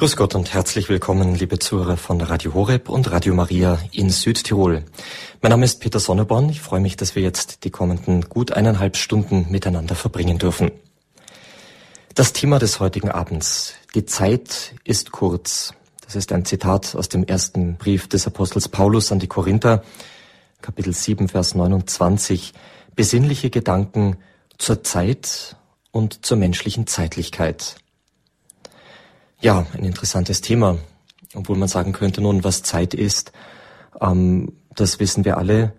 Grüß Gott und herzlich willkommen, liebe Zuhörer von Radio Horeb und Radio Maria in Südtirol. Mein Name ist Peter Sonneborn. Ich freue mich, dass wir jetzt die kommenden gut eineinhalb Stunden miteinander verbringen dürfen. Das Thema des heutigen Abends. Die Zeit ist kurz. Das ist ein Zitat aus dem ersten Brief des Apostels Paulus an die Korinther, Kapitel 7, Vers 29. Besinnliche Gedanken zur Zeit und zur menschlichen Zeitlichkeit. Ja, ein interessantes Thema, obwohl man sagen könnte, nun, was Zeit ist, ähm, das wissen wir alle.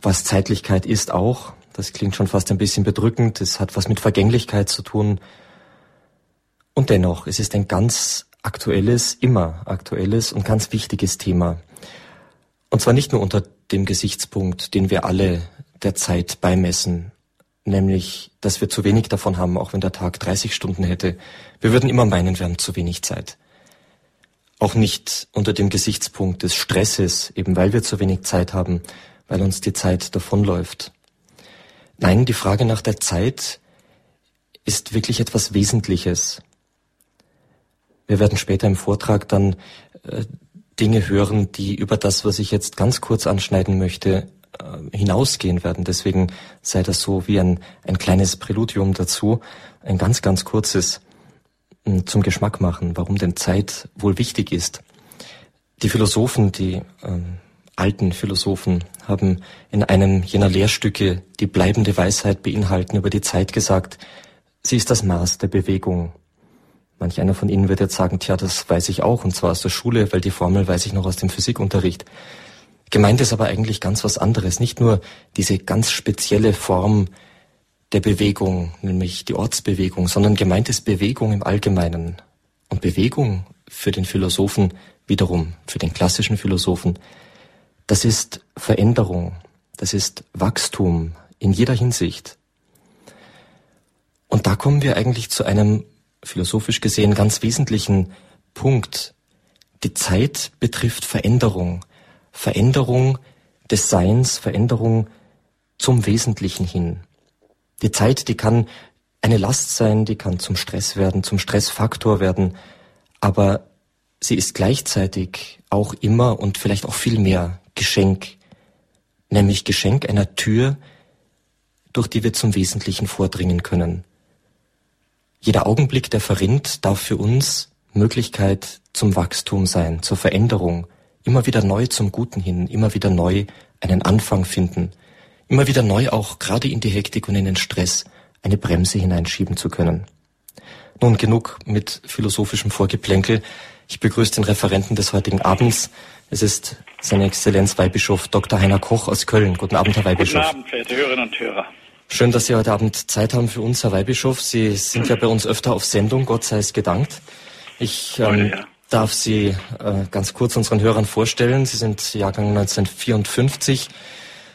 Was Zeitlichkeit ist auch, das klingt schon fast ein bisschen bedrückend, es hat was mit Vergänglichkeit zu tun. Und dennoch, es ist ein ganz aktuelles, immer aktuelles und ganz wichtiges Thema. Und zwar nicht nur unter dem Gesichtspunkt, den wir alle der Zeit beimessen, nämlich, dass wir zu wenig davon haben, auch wenn der Tag 30 Stunden hätte. Wir würden immer meinen, wir haben zu wenig Zeit. Auch nicht unter dem Gesichtspunkt des Stresses, eben weil wir zu wenig Zeit haben, weil uns die Zeit davonläuft. Nein, die Frage nach der Zeit ist wirklich etwas Wesentliches. Wir werden später im Vortrag dann äh, Dinge hören, die über das, was ich jetzt ganz kurz anschneiden möchte, hinausgehen werden. Deswegen sei das so wie ein, ein kleines Präludium dazu, ein ganz, ganz kurzes zum Geschmack machen, warum denn Zeit wohl wichtig ist. Die Philosophen, die ähm, alten Philosophen, haben in einem jener Lehrstücke, die bleibende Weisheit beinhalten, über die Zeit gesagt, sie ist das Maß der Bewegung. Manch einer von Ihnen wird jetzt sagen, tja, das weiß ich auch, und zwar aus der Schule, weil die Formel weiß ich noch aus dem Physikunterricht. Gemeint ist aber eigentlich ganz was anderes. Nicht nur diese ganz spezielle Form der Bewegung, nämlich die Ortsbewegung, sondern gemeint ist Bewegung im Allgemeinen. Und Bewegung für den Philosophen wiederum, für den klassischen Philosophen, das ist Veränderung, das ist Wachstum in jeder Hinsicht. Und da kommen wir eigentlich zu einem philosophisch gesehen ganz wesentlichen Punkt. Die Zeit betrifft Veränderung. Veränderung des Seins, Veränderung zum Wesentlichen hin. Die Zeit, die kann eine Last sein, die kann zum Stress werden, zum Stressfaktor werden, aber sie ist gleichzeitig auch immer und vielleicht auch viel mehr Geschenk, nämlich Geschenk einer Tür, durch die wir zum Wesentlichen vordringen können. Jeder Augenblick, der verrinnt, darf für uns Möglichkeit zum Wachstum sein, zur Veränderung, immer wieder neu zum Guten hin, immer wieder neu einen Anfang finden, immer wieder neu auch gerade in die Hektik und in den Stress eine Bremse hineinschieben zu können. Nun genug mit philosophischem Vorgeplänkel. Ich begrüße den Referenten des heutigen Abends. Es ist seine Exzellenz Weihbischof Dr. Heiner Koch aus Köln. Guten Abend, Herr Weihbischof. Guten Abend, verehrte Hörerinnen und Hörer. Schön, dass Sie heute Abend Zeit haben für uns, Herr Weihbischof. Sie sind ja bei uns öfter auf Sendung, Gott sei es gedankt. Ich ähm, darf Sie äh, ganz kurz unseren Hörern vorstellen. Sie sind Jahrgang 1954.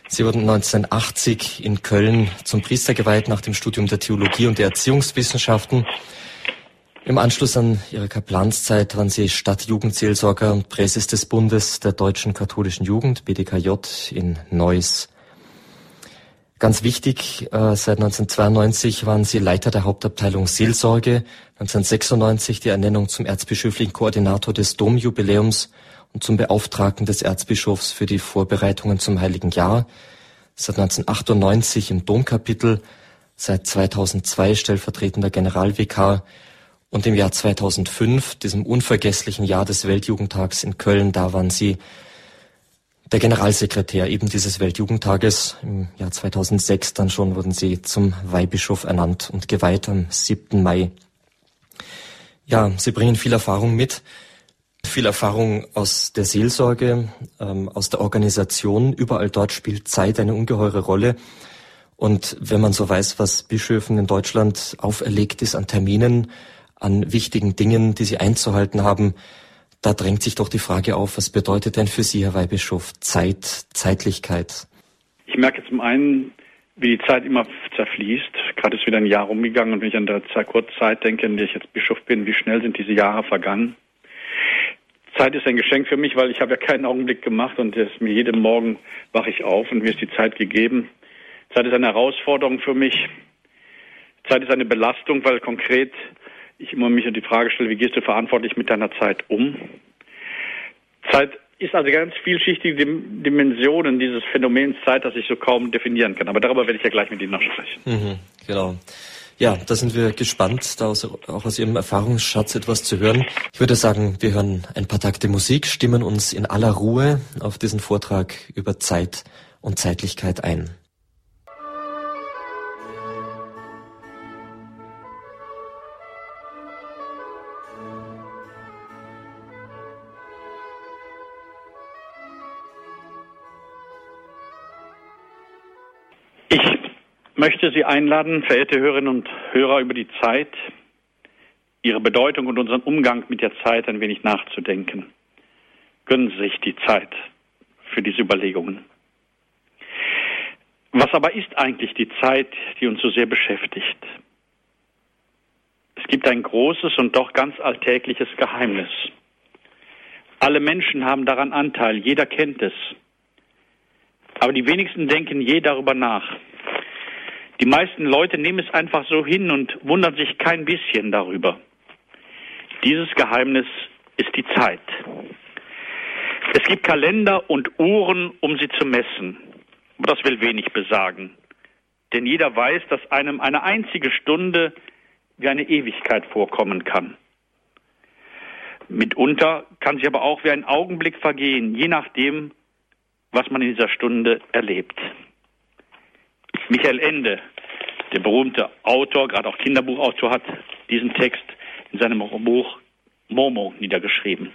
Sie wurden 1980 in Köln zum Priester geweiht nach dem Studium der Theologie und der Erziehungswissenschaften. Im Anschluss an Ihre Kaplanszeit waren Sie Stadtjugendseelsorger und Präses des Bundes der Deutschen Katholischen Jugend, BDKJ, in Neuss. Ganz wichtig, äh, seit 1992 waren Sie Leiter der Hauptabteilung Seelsorge, 1996 die Ernennung zum erzbischöflichen Koordinator des Domjubiläums und zum Beauftragten des Erzbischofs für die Vorbereitungen zum Heiligen Jahr, seit 1998 im Domkapitel, seit 2002 stellvertretender Generalvikar und im Jahr 2005, diesem unvergesslichen Jahr des Weltjugendtags in Köln, da waren Sie der Generalsekretär eben dieses Weltjugendtages. Im Jahr 2006 dann schon wurden sie zum Weihbischof ernannt und geweiht am 7. Mai. Ja, sie bringen viel Erfahrung mit, viel Erfahrung aus der Seelsorge, ähm, aus der Organisation. Überall dort spielt Zeit eine ungeheure Rolle. Und wenn man so weiß, was Bischöfen in Deutschland auferlegt ist an Terminen, an wichtigen Dingen, die sie einzuhalten haben, da drängt sich doch die Frage auf, was bedeutet denn für Sie, Herr Weihbischof, Zeit, Zeitlichkeit? Ich merke zum einen, wie die Zeit immer zerfließt. Gerade ist wieder ein Jahr rumgegangen und wenn ich an der Kurzzeit denke, in der ich jetzt Bischof bin, wie schnell sind diese Jahre vergangen. Zeit ist ein Geschenk für mich, weil ich habe ja keinen Augenblick gemacht und mir jeden Morgen wache ich auf und mir ist die Zeit gegeben. Zeit ist eine Herausforderung für mich. Zeit ist eine Belastung, weil konkret ich immer mich die Frage stelle, wie gehst du verantwortlich mit deiner Zeit um? Zeit ist also ganz vielschichtige Dimensionen dieses Phänomens Zeit, das ich so kaum definieren kann. Aber darüber werde ich ja gleich mit Ihnen noch sprechen. Mhm, genau. Ja, da sind wir gespannt, da auch aus Ihrem Erfahrungsschatz etwas zu hören. Ich würde sagen, wir hören ein paar Takte Musik, stimmen uns in aller Ruhe auf diesen Vortrag über Zeit und Zeitlichkeit ein. Möchte Sie einladen, verehrte Hörerinnen und Hörer, über die Zeit, ihre Bedeutung und unseren Umgang mit der Zeit ein wenig nachzudenken. Gönnen Sie sich die Zeit für diese Überlegungen. Was aber ist eigentlich die Zeit, die uns so sehr beschäftigt? Es gibt ein großes und doch ganz alltägliches Geheimnis. Alle Menschen haben daran Anteil, jeder kennt es. Aber die wenigsten denken je darüber nach. Die meisten Leute nehmen es einfach so hin und wundern sich kein bisschen darüber. Dieses Geheimnis ist die Zeit. Es gibt Kalender und Uhren, um sie zu messen. Aber das will wenig besagen. Denn jeder weiß, dass einem eine einzige Stunde wie eine Ewigkeit vorkommen kann. Mitunter kann sie aber auch wie ein Augenblick vergehen, je nachdem, was man in dieser Stunde erlebt. Michael Ende, der berühmte Autor, gerade auch Kinderbuchautor, hat diesen Text in seinem Buch Momo niedergeschrieben.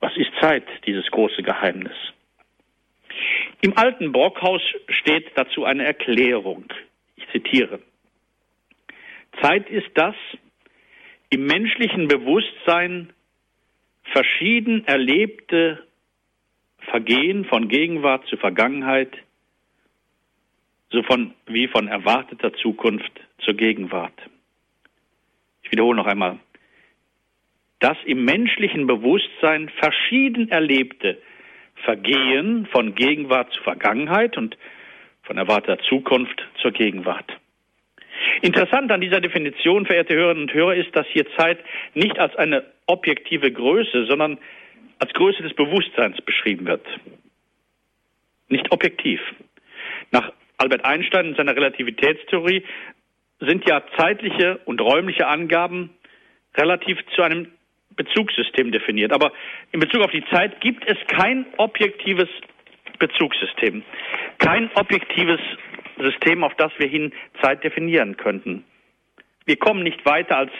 Was ist Zeit, dieses große Geheimnis? Im alten Brockhaus steht dazu eine Erklärung. Ich zitiere. Zeit ist das im menschlichen Bewusstsein verschieden erlebte Vergehen von Gegenwart zu Vergangenheit so von, wie von erwarteter Zukunft zur Gegenwart. Ich wiederhole noch einmal. Das im menschlichen Bewusstsein verschieden erlebte Vergehen von Gegenwart zu Vergangenheit und von erwarteter Zukunft zur Gegenwart. Interessant an dieser Definition, verehrte Hörerinnen und Hörer, ist, dass hier Zeit nicht als eine objektive Größe, sondern als Größe des Bewusstseins beschrieben wird. Nicht objektiv. Nach Albert Einstein in seiner Relativitätstheorie sind ja zeitliche und räumliche Angaben relativ zu einem Bezugssystem definiert. Aber in Bezug auf die Zeit gibt es kein objektives Bezugssystem, kein objektives System, auf das wir hin Zeit definieren könnten. Wir kommen nicht weiter als,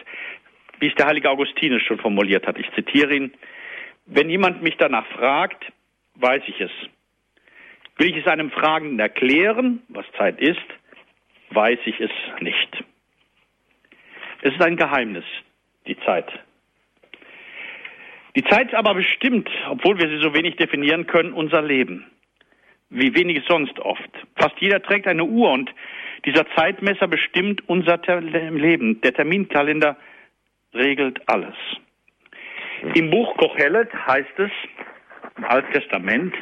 wie es der heilige Augustinus schon formuliert hat. Ich zitiere ihn, wenn jemand mich danach fragt, weiß ich es. Will ich es einem Fragenden erklären, was Zeit ist, weiß ich es nicht. Es ist ein Geheimnis, die Zeit. Die Zeit aber bestimmt, obwohl wir sie so wenig definieren können, unser Leben. Wie wenig sonst oft. Fast jeder trägt eine Uhr und dieser Zeitmesser bestimmt unser Leben. Der Terminkalender regelt alles. Im Buch Kochelet heißt es, im Alten Testament,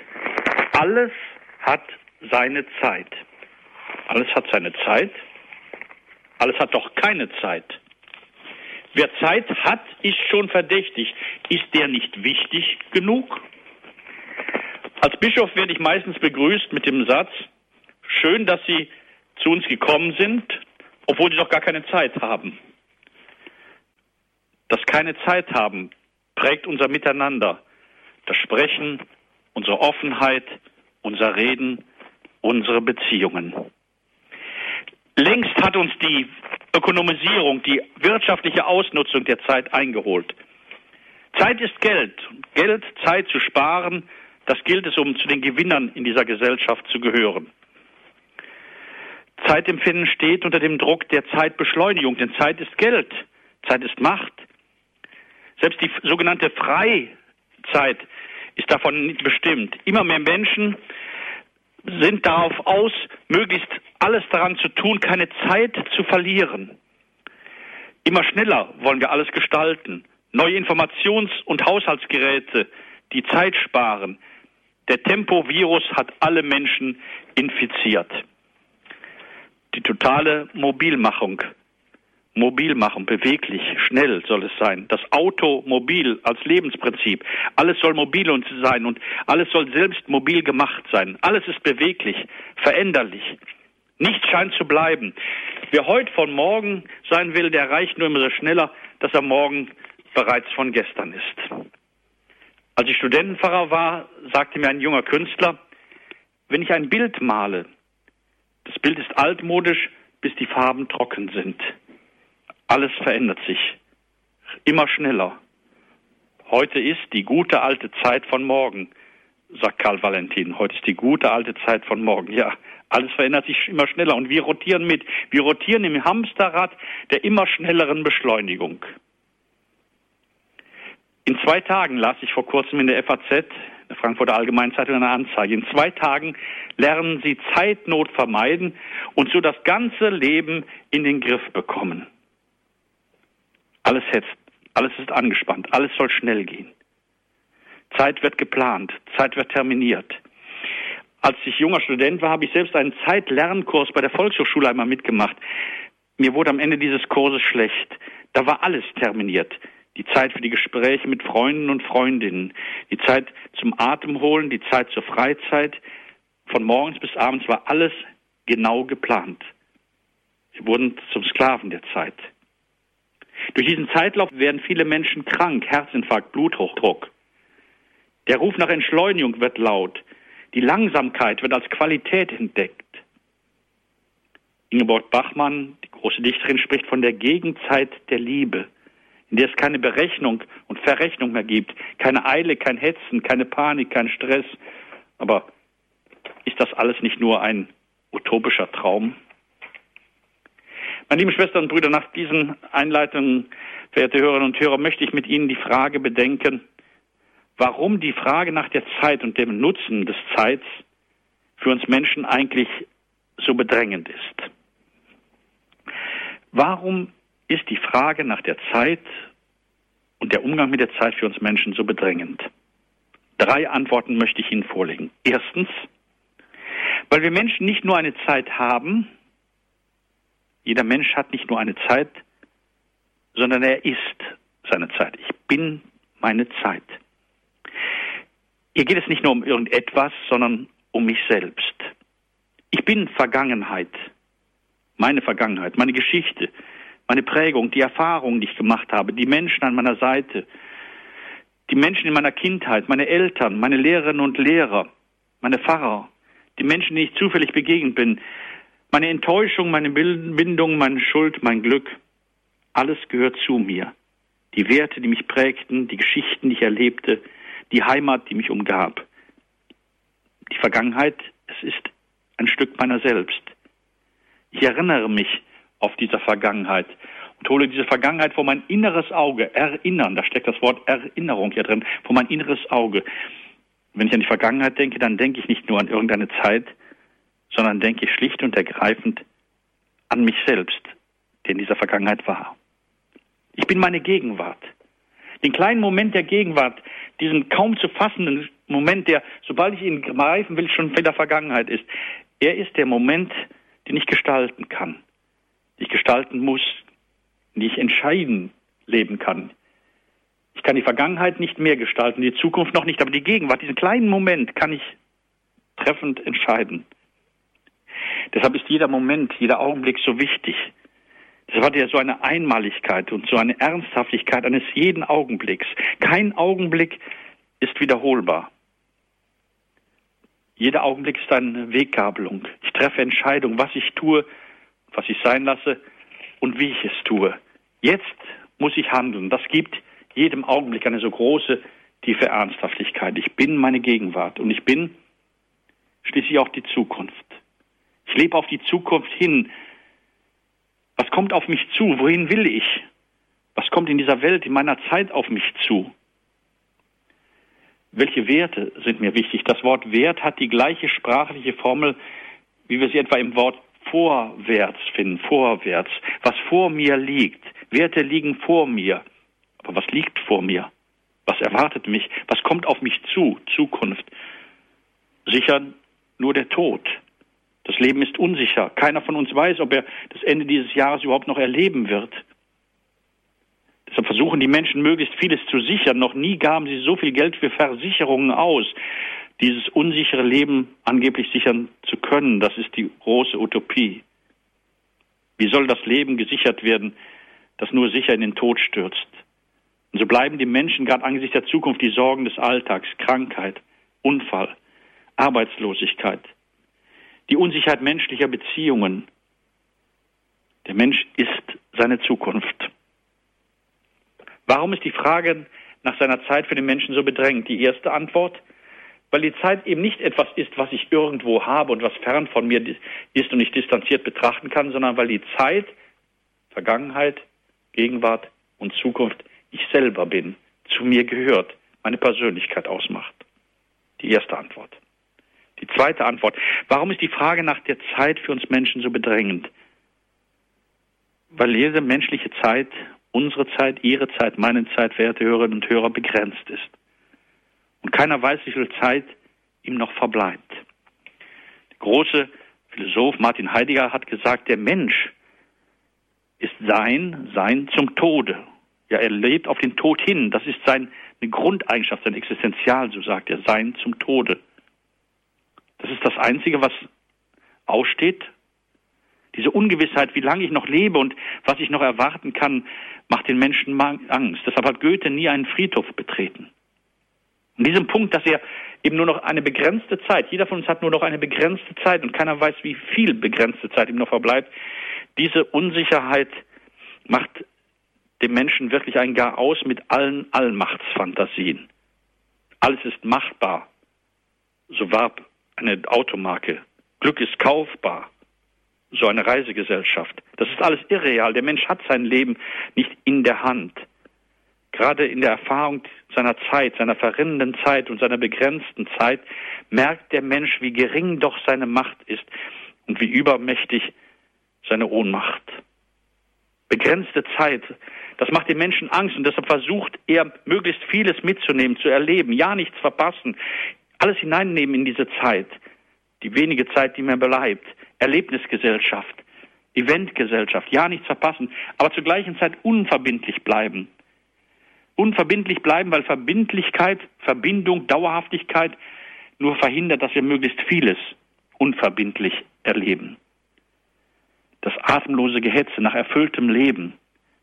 alles hat seine Zeit. Alles hat seine Zeit. Alles hat doch keine Zeit. Wer Zeit hat, ist schon verdächtig. Ist der nicht wichtig genug? Als Bischof werde ich meistens begrüßt mit dem Satz, schön, dass Sie zu uns gekommen sind, obwohl Sie doch gar keine Zeit haben. Das keine Zeit haben prägt unser Miteinander, das Sprechen, unsere Offenheit, unser Reden, unsere Beziehungen. Längst hat uns die Ökonomisierung, die wirtschaftliche Ausnutzung der Zeit eingeholt. Zeit ist Geld. Geld, Zeit zu sparen, das gilt es, um zu den Gewinnern in dieser Gesellschaft zu gehören. Zeitempfinden steht unter dem Druck der Zeitbeschleunigung, denn Zeit ist Geld, Zeit ist Macht. Selbst die sogenannte Freizeit ist davon nicht bestimmt. Immer mehr Menschen sind darauf aus, möglichst alles daran zu tun, keine Zeit zu verlieren. Immer schneller wollen wir alles gestalten. Neue Informations- und Haushaltsgeräte, die Zeit sparen. Der Tempovirus hat alle Menschen infiziert. Die totale Mobilmachung mobil machen, beweglich, schnell soll es sein. Das Auto mobil als Lebensprinzip. Alles soll mobil sein und alles soll selbst mobil gemacht sein. Alles ist beweglich, veränderlich. Nichts scheint zu bleiben. Wer heute von morgen sein will, der erreicht nur immer so schneller, dass er morgen bereits von gestern ist. Als ich Studentenpfarrer war, sagte mir ein junger Künstler, wenn ich ein Bild male, das Bild ist altmodisch, bis die Farben trocken sind. Alles verändert sich. Immer schneller. Heute ist die gute alte Zeit von morgen, sagt Karl Valentin. Heute ist die gute alte Zeit von morgen. Ja, alles verändert sich immer schneller und wir rotieren mit. Wir rotieren im Hamsterrad der immer schnelleren Beschleunigung. In zwei Tagen las ich vor kurzem in der FAZ, der Frankfurter Allgemeinen Zeitung, eine Anzeige. In zwei Tagen lernen Sie Zeitnot vermeiden und so das ganze Leben in den Griff bekommen. Alles hetzt, alles ist angespannt, alles soll schnell gehen. Zeit wird geplant, Zeit wird terminiert. Als ich junger Student war, habe ich selbst einen Zeitlernkurs bei der Volkshochschule einmal mitgemacht. Mir wurde am Ende dieses Kurses schlecht. Da war alles terminiert. Die Zeit für die Gespräche mit Freunden und Freundinnen, die Zeit zum Atemholen, die Zeit zur Freizeit. Von morgens bis abends war alles genau geplant. Sie wurden zum Sklaven der Zeit. Durch diesen Zeitlauf werden viele Menschen krank, Herzinfarkt, Bluthochdruck. Der Ruf nach Entschleunigung wird laut. Die Langsamkeit wird als Qualität entdeckt. Ingeborg Bachmann, die große Dichterin, spricht von der Gegenzeit der Liebe, in der es keine Berechnung und Verrechnung mehr gibt, keine Eile, kein Hetzen, keine Panik, kein Stress. Aber ist das alles nicht nur ein utopischer Traum? Meine lieben Schwestern und Brüder, nach diesen Einleitungen, verehrte Hörerinnen und Hörer, möchte ich mit Ihnen die Frage bedenken, warum die Frage nach der Zeit und dem Nutzen des Zeits für uns Menschen eigentlich so bedrängend ist. Warum ist die Frage nach der Zeit und der Umgang mit der Zeit für uns Menschen so bedrängend? Drei Antworten möchte ich Ihnen vorlegen. Erstens, weil wir Menschen nicht nur eine Zeit haben, jeder Mensch hat nicht nur eine Zeit, sondern er ist seine Zeit. Ich bin meine Zeit. Hier geht es nicht nur um irgendetwas, sondern um mich selbst. Ich bin Vergangenheit, meine Vergangenheit, meine Geschichte, meine Prägung, die Erfahrungen, die ich gemacht habe, die Menschen an meiner Seite, die Menschen in meiner Kindheit, meine Eltern, meine Lehrerinnen und Lehrer, meine Pfarrer, die Menschen, denen ich zufällig begegnet bin, meine Enttäuschung, meine Bindung, meine Schuld, mein Glück, alles gehört zu mir. Die Werte, die mich prägten, die Geschichten, die ich erlebte, die Heimat, die mich umgab. Die Vergangenheit, es ist ein Stück meiner selbst. Ich erinnere mich auf diese Vergangenheit und hole diese Vergangenheit vor mein inneres Auge. Erinnern, da steckt das Wort Erinnerung hier drin, vor mein inneres Auge. Wenn ich an die Vergangenheit denke, dann denke ich nicht nur an irgendeine Zeit, sondern denke ich schlicht und ergreifend an mich selbst, der in dieser Vergangenheit war. Ich bin meine Gegenwart. Den kleinen Moment der Gegenwart, diesen kaum zu fassenden Moment, der, sobald ich ihn greifen will, schon in der Vergangenheit ist. Er ist der Moment, den ich gestalten kann, den ich gestalten muss, den ich entscheiden leben kann. Ich kann die Vergangenheit nicht mehr gestalten, die Zukunft noch nicht, aber die Gegenwart, diesen kleinen Moment kann ich treffend entscheiden. Deshalb ist jeder Moment, jeder Augenblick so wichtig. Das hat ja so eine Einmaligkeit und so eine Ernsthaftigkeit eines jeden Augenblicks. Kein Augenblick ist wiederholbar. Jeder Augenblick ist eine Weggabelung. Ich treffe Entscheidungen, was ich tue, was ich sein lasse und wie ich es tue. Jetzt muss ich handeln. Das gibt jedem Augenblick eine so große, tiefe Ernsthaftigkeit. Ich bin meine Gegenwart und ich bin schließlich auch die Zukunft. Ich lebe auf die Zukunft hin, was kommt auf mich zu? Wohin will ich? Was kommt in dieser Welt, in meiner Zeit auf mich zu? Welche Werte sind mir wichtig? Das Wort Wert hat die gleiche sprachliche Formel, wie wir sie etwa im Wort vorwärts finden, vorwärts, was vor mir liegt. Werte liegen vor mir. Aber was liegt vor mir? Was erwartet mich? Was kommt auf mich zu? Zukunft. Sicher nur der Tod. Das Leben ist unsicher. Keiner von uns weiß, ob er das Ende dieses Jahres überhaupt noch erleben wird. Deshalb versuchen die Menschen möglichst vieles zu sichern. Noch nie gaben sie so viel Geld für Versicherungen aus, dieses unsichere Leben angeblich sichern zu können. Das ist die große Utopie. Wie soll das Leben gesichert werden, das nur sicher in den Tod stürzt? Und so bleiben die Menschen gerade angesichts der Zukunft die Sorgen des Alltags, Krankheit, Unfall, Arbeitslosigkeit, die Unsicherheit menschlicher Beziehungen. Der Mensch ist seine Zukunft. Warum ist die Frage nach seiner Zeit für den Menschen so bedrängt? Die erste Antwort, weil die Zeit eben nicht etwas ist, was ich irgendwo habe und was fern von mir ist und ich distanziert betrachten kann, sondern weil die Zeit, Vergangenheit, Gegenwart und Zukunft ich selber bin, zu mir gehört, meine Persönlichkeit ausmacht. Die erste Antwort. Die zweite Antwort. Warum ist die Frage nach der Zeit für uns Menschen so bedrängend? Weil jede menschliche Zeit, unsere Zeit, Ihre Zeit, meine Zeit, verehrte Hörerinnen und Hörer, begrenzt ist. Und keiner weiß, wie viel Zeit ihm noch verbleibt. Der große Philosoph Martin Heidegger hat gesagt, der Mensch ist sein, sein zum Tode. Ja, er lebt auf den Tod hin. Das ist seine Grundeigenschaft, sein Existenzial, so sagt er, sein zum Tode. Das ist das Einzige, was aussteht. Diese Ungewissheit, wie lange ich noch lebe und was ich noch erwarten kann, macht den Menschen Angst. Deshalb hat Goethe nie einen Friedhof betreten. In diesem Punkt, dass er eben nur noch eine begrenzte Zeit, jeder von uns hat nur noch eine begrenzte Zeit und keiner weiß, wie viel begrenzte Zeit ihm noch verbleibt, diese Unsicherheit macht dem Menschen wirklich ein Gar aus mit allen Allmachtsfantasien. Alles ist machbar. So warb eine Automarke. Glück ist kaufbar. So eine Reisegesellschaft. Das ist alles irreal. Der Mensch hat sein Leben nicht in der Hand. Gerade in der Erfahrung seiner Zeit, seiner verrinnenden Zeit und seiner begrenzten Zeit merkt der Mensch, wie gering doch seine Macht ist und wie übermächtig seine Ohnmacht. Begrenzte Zeit, das macht den Menschen Angst und deshalb versucht er, möglichst vieles mitzunehmen, zu erleben, ja nichts verpassen, alles hineinnehmen in diese Zeit, die wenige Zeit, die mir bleibt, Erlebnisgesellschaft, Eventgesellschaft, ja nichts verpassen, aber zur gleichen Zeit unverbindlich bleiben. Unverbindlich bleiben, weil Verbindlichkeit, Verbindung, Dauerhaftigkeit nur verhindert, dass wir möglichst vieles unverbindlich erleben. Das atemlose Gehetze nach erfülltem Leben,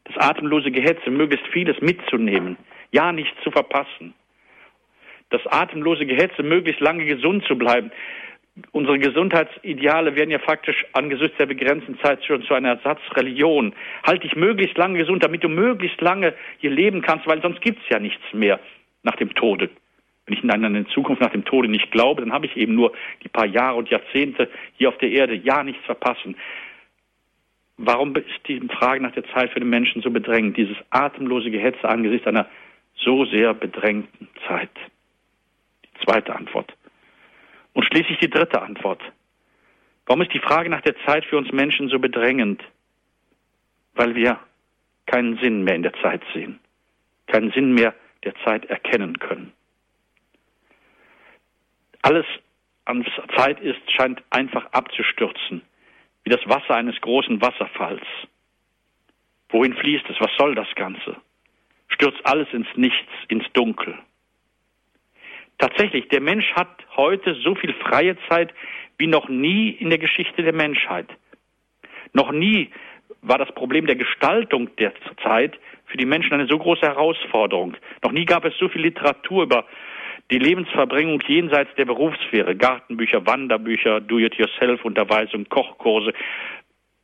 das atemlose Gehetze, möglichst vieles mitzunehmen, ja nichts zu verpassen das atemlose Gehetze, möglichst lange gesund zu bleiben. Unsere Gesundheitsideale werden ja faktisch angesichts der begrenzten Zeit schon zu einer Ersatzreligion. Halt dich möglichst lange gesund, damit du möglichst lange hier leben kannst, weil sonst gibt's ja nichts mehr nach dem Tode. Wenn ich in eine Zukunft nach dem Tode nicht glaube, dann habe ich eben nur die paar Jahre und Jahrzehnte hier auf der Erde, ja nichts verpassen. Warum ist die Frage nach der Zeit für den Menschen so bedrängend, dieses atemlose Gehetze angesichts einer so sehr bedrängten Zeit? Zweite Antwort. Und schließlich die dritte Antwort. Warum ist die Frage nach der Zeit für uns Menschen so bedrängend? Weil wir keinen Sinn mehr in der Zeit sehen, keinen Sinn mehr der Zeit erkennen können. Alles an Zeit ist, scheint einfach abzustürzen, wie das Wasser eines großen Wasserfalls. Wohin fließt es? Was soll das Ganze? Stürzt alles ins Nichts, ins Dunkel. Tatsächlich, der Mensch hat heute so viel freie Zeit wie noch nie in der Geschichte der Menschheit. Noch nie war das Problem der Gestaltung der Zeit für die Menschen eine so große Herausforderung. Noch nie gab es so viel Literatur über die Lebensverbringung jenseits der Berufssphäre. Gartenbücher, Wanderbücher, Do-it-yourself-Unterweisung, Kochkurse.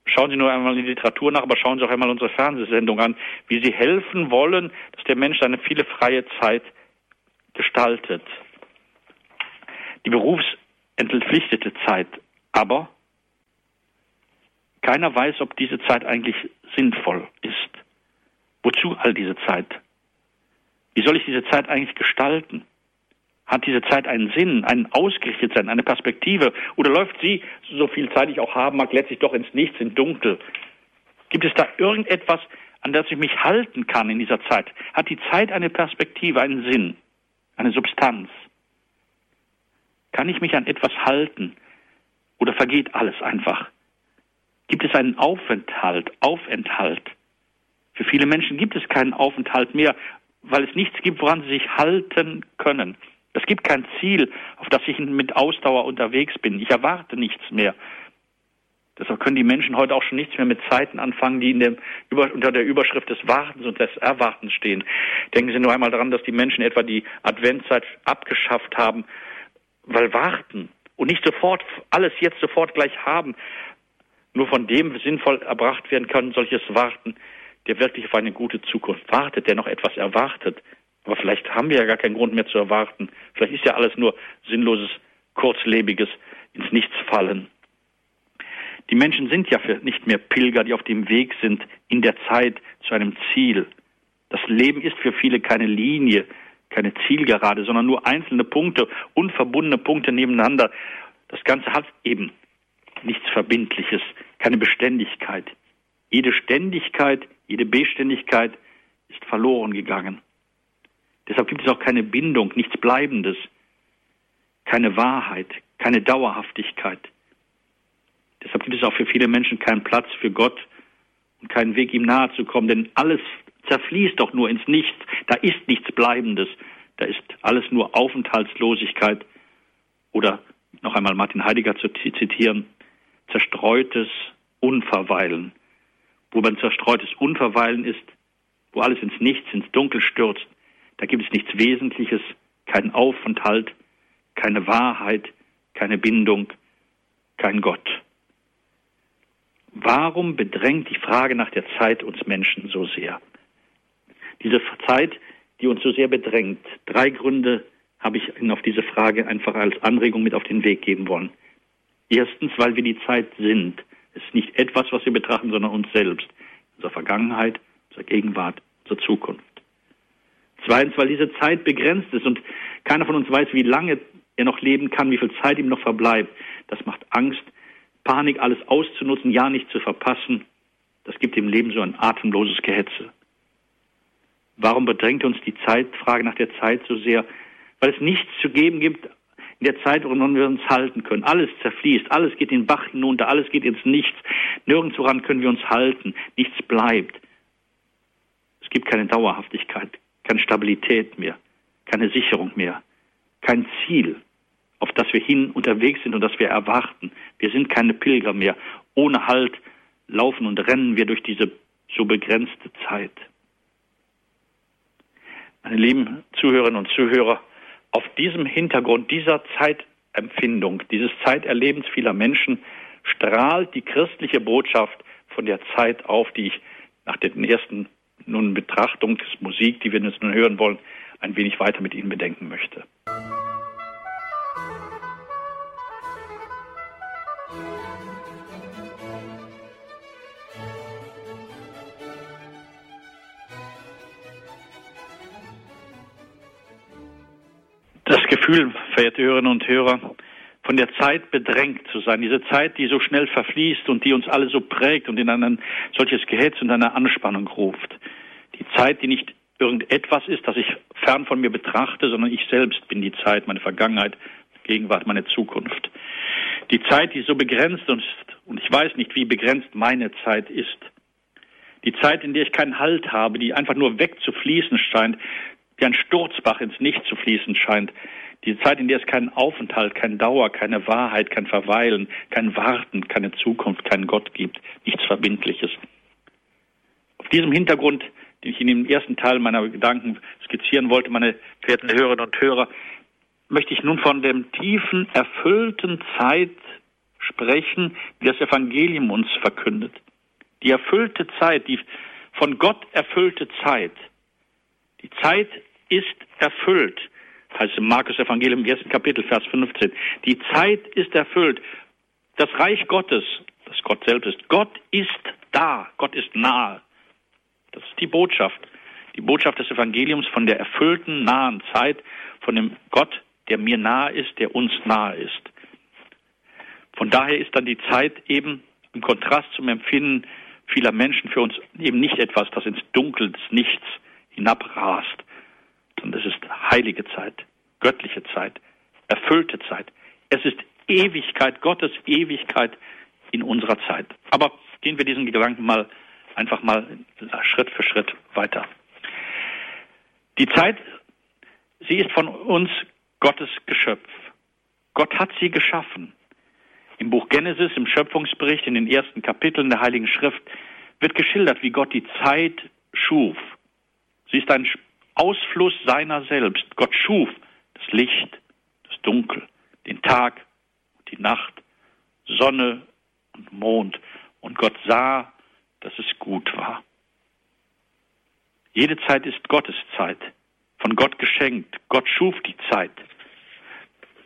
Schauen Sie nur einmal in die Literatur nach, aber schauen Sie auch einmal unsere Fernsehsendung an, wie Sie helfen wollen, dass der Mensch seine viele freie Zeit gestaltet. Die berufsentpflichtete Zeit. Aber keiner weiß, ob diese Zeit eigentlich sinnvoll ist. Wozu all diese Zeit? Wie soll ich diese Zeit eigentlich gestalten? Hat diese Zeit einen Sinn, einen Ausgerichtetsein, eine Perspektive? Oder läuft sie, so viel Zeit ich auch haben mag, letztlich doch ins Nichts, in Dunkel? Gibt es da irgendetwas, an das ich mich halten kann in dieser Zeit? Hat die Zeit eine Perspektive, einen Sinn? Eine Substanz? Kann ich mich an etwas halten Oder vergeht alles einfach? Gibt es einen Aufenthalt, Aufenthalt? Für viele Menschen gibt es keinen Aufenthalt mehr, weil es nichts gibt, woran sie sich halten können. Es gibt kein Ziel, auf das ich mit Ausdauer unterwegs bin. Ich erwarte nichts mehr. Deshalb können die Menschen heute auch schon nichts mehr mit Zeiten anfangen, die in dem, unter der Überschrift des Wartens und des Erwartens stehen. Denken Sie nur einmal daran, dass die Menschen etwa die Adventzeit abgeschafft haben, weil Warten und nicht sofort alles jetzt sofort gleich haben, nur von dem sinnvoll erbracht werden kann, solches Warten, der wirklich auf eine gute Zukunft wartet, der noch etwas erwartet. Aber vielleicht haben wir ja gar keinen Grund mehr zu erwarten. Vielleicht ist ja alles nur sinnloses, kurzlebiges, ins Nichts fallen. Die Menschen sind ja nicht mehr Pilger, die auf dem Weg sind in der Zeit zu einem Ziel. Das Leben ist für viele keine Linie, keine Zielgerade, sondern nur einzelne Punkte, unverbundene Punkte nebeneinander. Das Ganze hat eben nichts Verbindliches, keine Beständigkeit. Jede Ständigkeit, jede Beständigkeit ist verloren gegangen. Deshalb gibt es auch keine Bindung, nichts Bleibendes, keine Wahrheit, keine Dauerhaftigkeit. Deshalb gibt es auch für viele Menschen keinen Platz für Gott und keinen Weg, ihm nahe zu kommen, denn alles zerfließt doch nur ins Nichts. Da ist nichts Bleibendes. Da ist alles nur Aufenthaltslosigkeit oder noch einmal Martin Heidegger zu zitieren, zerstreutes Unverweilen. Wo man zerstreutes Unverweilen ist, wo alles ins Nichts, ins Dunkel stürzt, da gibt es nichts Wesentliches, keinen Aufenthalt, keine Wahrheit, keine Bindung, kein Gott. Warum bedrängt die Frage nach der Zeit uns Menschen so sehr? Diese Zeit, die uns so sehr bedrängt, drei Gründe habe ich Ihnen auf diese Frage einfach als Anregung mit auf den Weg geben wollen. Erstens, weil wir die Zeit sind. Es ist nicht etwas, was wir betrachten, sondern uns selbst. Unsere Vergangenheit, unsere Gegenwart, unsere Zukunft. Zweitens, weil diese Zeit begrenzt ist und keiner von uns weiß, wie lange er noch leben kann, wie viel Zeit ihm noch verbleibt. Das macht Angst, Panik, alles auszunutzen, ja nicht zu verpassen, das gibt dem Leben so ein atemloses Gehetze. Warum bedrängt uns die Zeitfrage nach der Zeit so sehr? Weil es nichts zu geben gibt in der Zeit, woran wir uns halten können. Alles zerfließt, alles geht den Bach hinunter, alles geht ins Nichts. Nirgends woran können wir uns halten. Nichts bleibt. Es gibt keine Dauerhaftigkeit, keine Stabilität mehr, keine Sicherung mehr, kein Ziel auf das wir hin unterwegs sind und das wir erwarten. Wir sind keine Pilger mehr. Ohne Halt laufen und rennen wir durch diese so begrenzte Zeit. Meine lieben Zuhörerinnen und Zuhörer, auf diesem Hintergrund dieser Zeitempfindung, dieses Zeiterlebens vieler Menschen strahlt die christliche Botschaft von der Zeit auf, die ich nach den ersten nun Betrachtungsmusik, die wir jetzt nun hören wollen, ein wenig weiter mit Ihnen bedenken möchte. Gefühl, verehrte Hörerinnen und Hörer, von der Zeit bedrängt zu sein. Diese Zeit, die so schnell verfließt und die uns alle so prägt und in ein solches Gehetz und eine Anspannung ruft. Die Zeit, die nicht irgendetwas ist, das ich fern von mir betrachte, sondern ich selbst bin die Zeit, meine Vergangenheit, Gegenwart, meine Zukunft. Die Zeit, die so begrenzt ist, und ich weiß nicht, wie begrenzt meine Zeit ist. Die Zeit, in der ich keinen Halt habe, die einfach nur wegzufließen scheint, wie ein Sturzbach ins Nichts zu fließen scheint. Die Zeit, in der es keinen Aufenthalt, keine Dauer, keine Wahrheit, kein Verweilen, kein Warten, keine Zukunft, keinen Gott gibt, nichts Verbindliches. Auf diesem Hintergrund, den ich in dem ersten Teil meiner Gedanken skizzieren wollte, meine verehrten Hörerinnen und Hörer, möchte ich nun von dem tiefen, erfüllten Zeit sprechen, die das Evangelium uns verkündet. Die erfüllte Zeit, die von Gott erfüllte Zeit. Die Zeit ist erfüllt, heißt im Markus Evangelium im ersten Kapitel, Vers 15. Die Zeit ist erfüllt. Das Reich Gottes, das Gott selbst ist, Gott ist da, Gott ist nahe. Das ist die Botschaft. Die Botschaft des Evangeliums von der erfüllten, nahen Zeit, von dem Gott, der mir nahe ist, der uns nahe ist. Von daher ist dann die Zeit eben im Kontrast zum Empfinden vieler Menschen für uns eben nicht etwas, das ins Dunkel des Nichts hinabrast, und es ist heilige Zeit, göttliche Zeit, erfüllte Zeit. Es ist Ewigkeit, Gottes Ewigkeit in unserer Zeit. Aber gehen wir diesen Gedanken mal einfach mal Schritt für Schritt weiter. Die Zeit, sie ist von uns Gottes Geschöpf. Gott hat sie geschaffen. Im Buch Genesis, im Schöpfungsbericht, in den ersten Kapiteln der Heiligen Schrift wird geschildert, wie Gott die Zeit schuf. Sie ist ein Ausfluss seiner selbst. Gott schuf das Licht, das Dunkel, den Tag und die Nacht, Sonne und Mond. Und Gott sah, dass es gut war. Jede Zeit ist Gottes Zeit, von Gott geschenkt. Gott schuf die Zeit.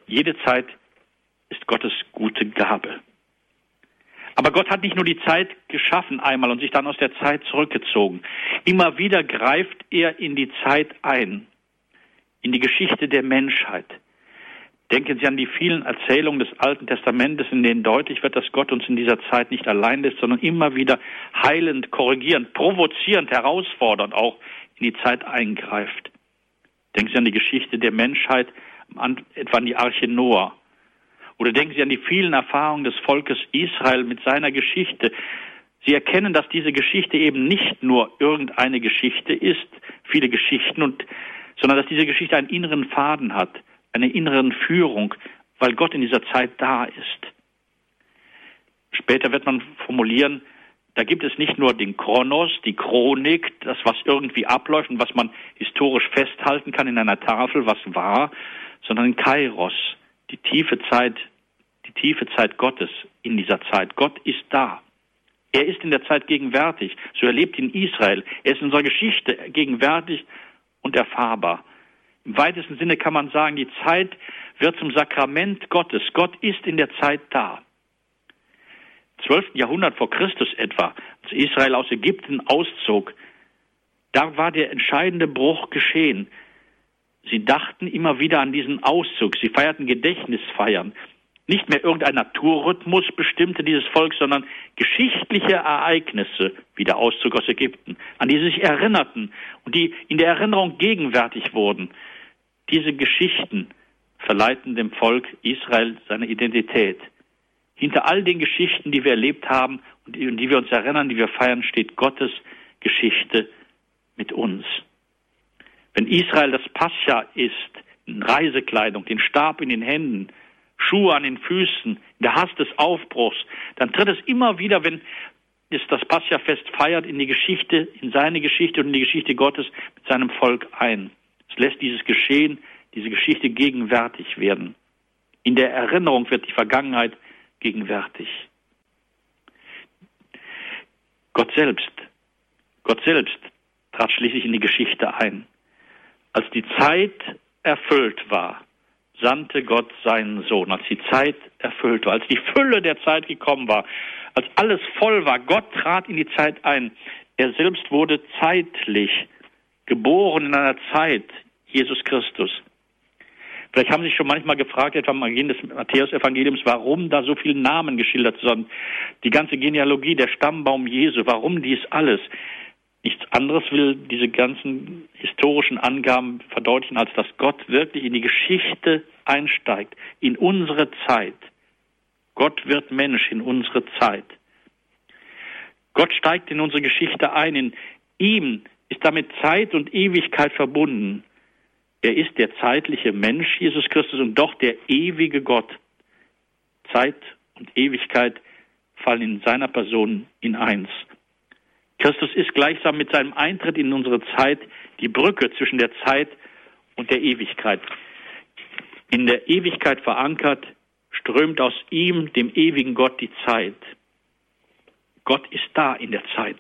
Jede Zeit ist Gottes gute Gabe. Aber Gott hat nicht nur die Zeit geschaffen einmal und sich dann aus der Zeit zurückgezogen. Immer wieder greift er in die Zeit ein, in die Geschichte der Menschheit. Denken Sie an die vielen Erzählungen des Alten Testamentes, in denen deutlich wird, dass Gott uns in dieser Zeit nicht allein lässt, sondern immer wieder heilend, korrigierend, provozierend, herausfordernd auch in die Zeit eingreift. Denken Sie an die Geschichte der Menschheit, etwa an die Arche Noah. Oder denken Sie an die vielen Erfahrungen des Volkes Israel mit seiner Geschichte. Sie erkennen, dass diese Geschichte eben nicht nur irgendeine Geschichte ist, viele Geschichten, und, sondern dass diese Geschichte einen inneren Faden hat einer inneren Führung, weil Gott in dieser Zeit da ist. Später wird man formulieren, da gibt es nicht nur den Chronos, die Chronik, das, was irgendwie abläuft und was man historisch festhalten kann in einer Tafel, was war, sondern Kairos, die tiefe Zeit, die tiefe Zeit Gottes in dieser Zeit. Gott ist da. Er ist in der Zeit gegenwärtig. So erlebt ihn Israel. Er ist in unserer Geschichte gegenwärtig und erfahrbar. Im weitesten Sinne kann man sagen, die Zeit wird zum Sakrament Gottes. Gott ist in der Zeit da. Im 12. Jahrhundert vor Christus etwa, als Israel aus Ägypten auszog, da war der entscheidende Bruch geschehen. Sie dachten immer wieder an diesen Auszug. Sie feierten Gedächtnisfeiern. Nicht mehr irgendein Naturrhythmus bestimmte dieses Volk, sondern geschichtliche Ereignisse, wie der Auszug aus Ägypten, an die sie sich erinnerten und die in der Erinnerung gegenwärtig wurden. Diese Geschichten verleiten dem Volk Israel seine Identität. Hinter all den Geschichten, die wir erlebt haben und die, wir uns erinnern, die wir feiern, steht Gottes Geschichte mit uns. Wenn Israel das Pascha ist, in Reisekleidung, den Stab in den Händen, Schuhe an den Füßen, der Hast des Aufbruchs, dann tritt es immer wieder, wenn es das Pascha-Fest feiert, in die Geschichte, in seine Geschichte und in die Geschichte Gottes mit seinem Volk ein. Es lässt dieses Geschehen, diese Geschichte gegenwärtig werden. In der Erinnerung wird die Vergangenheit gegenwärtig. Gott selbst, Gott selbst trat schließlich in die Geschichte ein. Als die Zeit erfüllt war, sandte Gott seinen Sohn. Als die Zeit erfüllt war, als die Fülle der Zeit gekommen war, als alles voll war, Gott trat in die Zeit ein. Er selbst wurde zeitlich geboren in einer Zeit, Jesus Christus. Vielleicht haben Sie sich schon manchmal gefragt, etwa am Beginn des Matthäus-Evangeliums, warum da so viele Namen geschildert sind. Die ganze Genealogie, der Stammbaum Jesu, warum dies alles? Nichts anderes will diese ganzen historischen Angaben verdeutlichen, als dass Gott wirklich in die Geschichte einsteigt, in unsere Zeit. Gott wird Mensch in unsere Zeit. Gott steigt in unsere Geschichte ein. In ihm ist damit Zeit und Ewigkeit verbunden. Er ist der zeitliche Mensch, Jesus Christus, und doch der ewige Gott. Zeit und Ewigkeit fallen in seiner Person in eins. Christus ist gleichsam mit seinem Eintritt in unsere Zeit die Brücke zwischen der Zeit und der Ewigkeit. In der Ewigkeit verankert, strömt aus ihm, dem ewigen Gott, die Zeit. Gott ist da in der Zeit.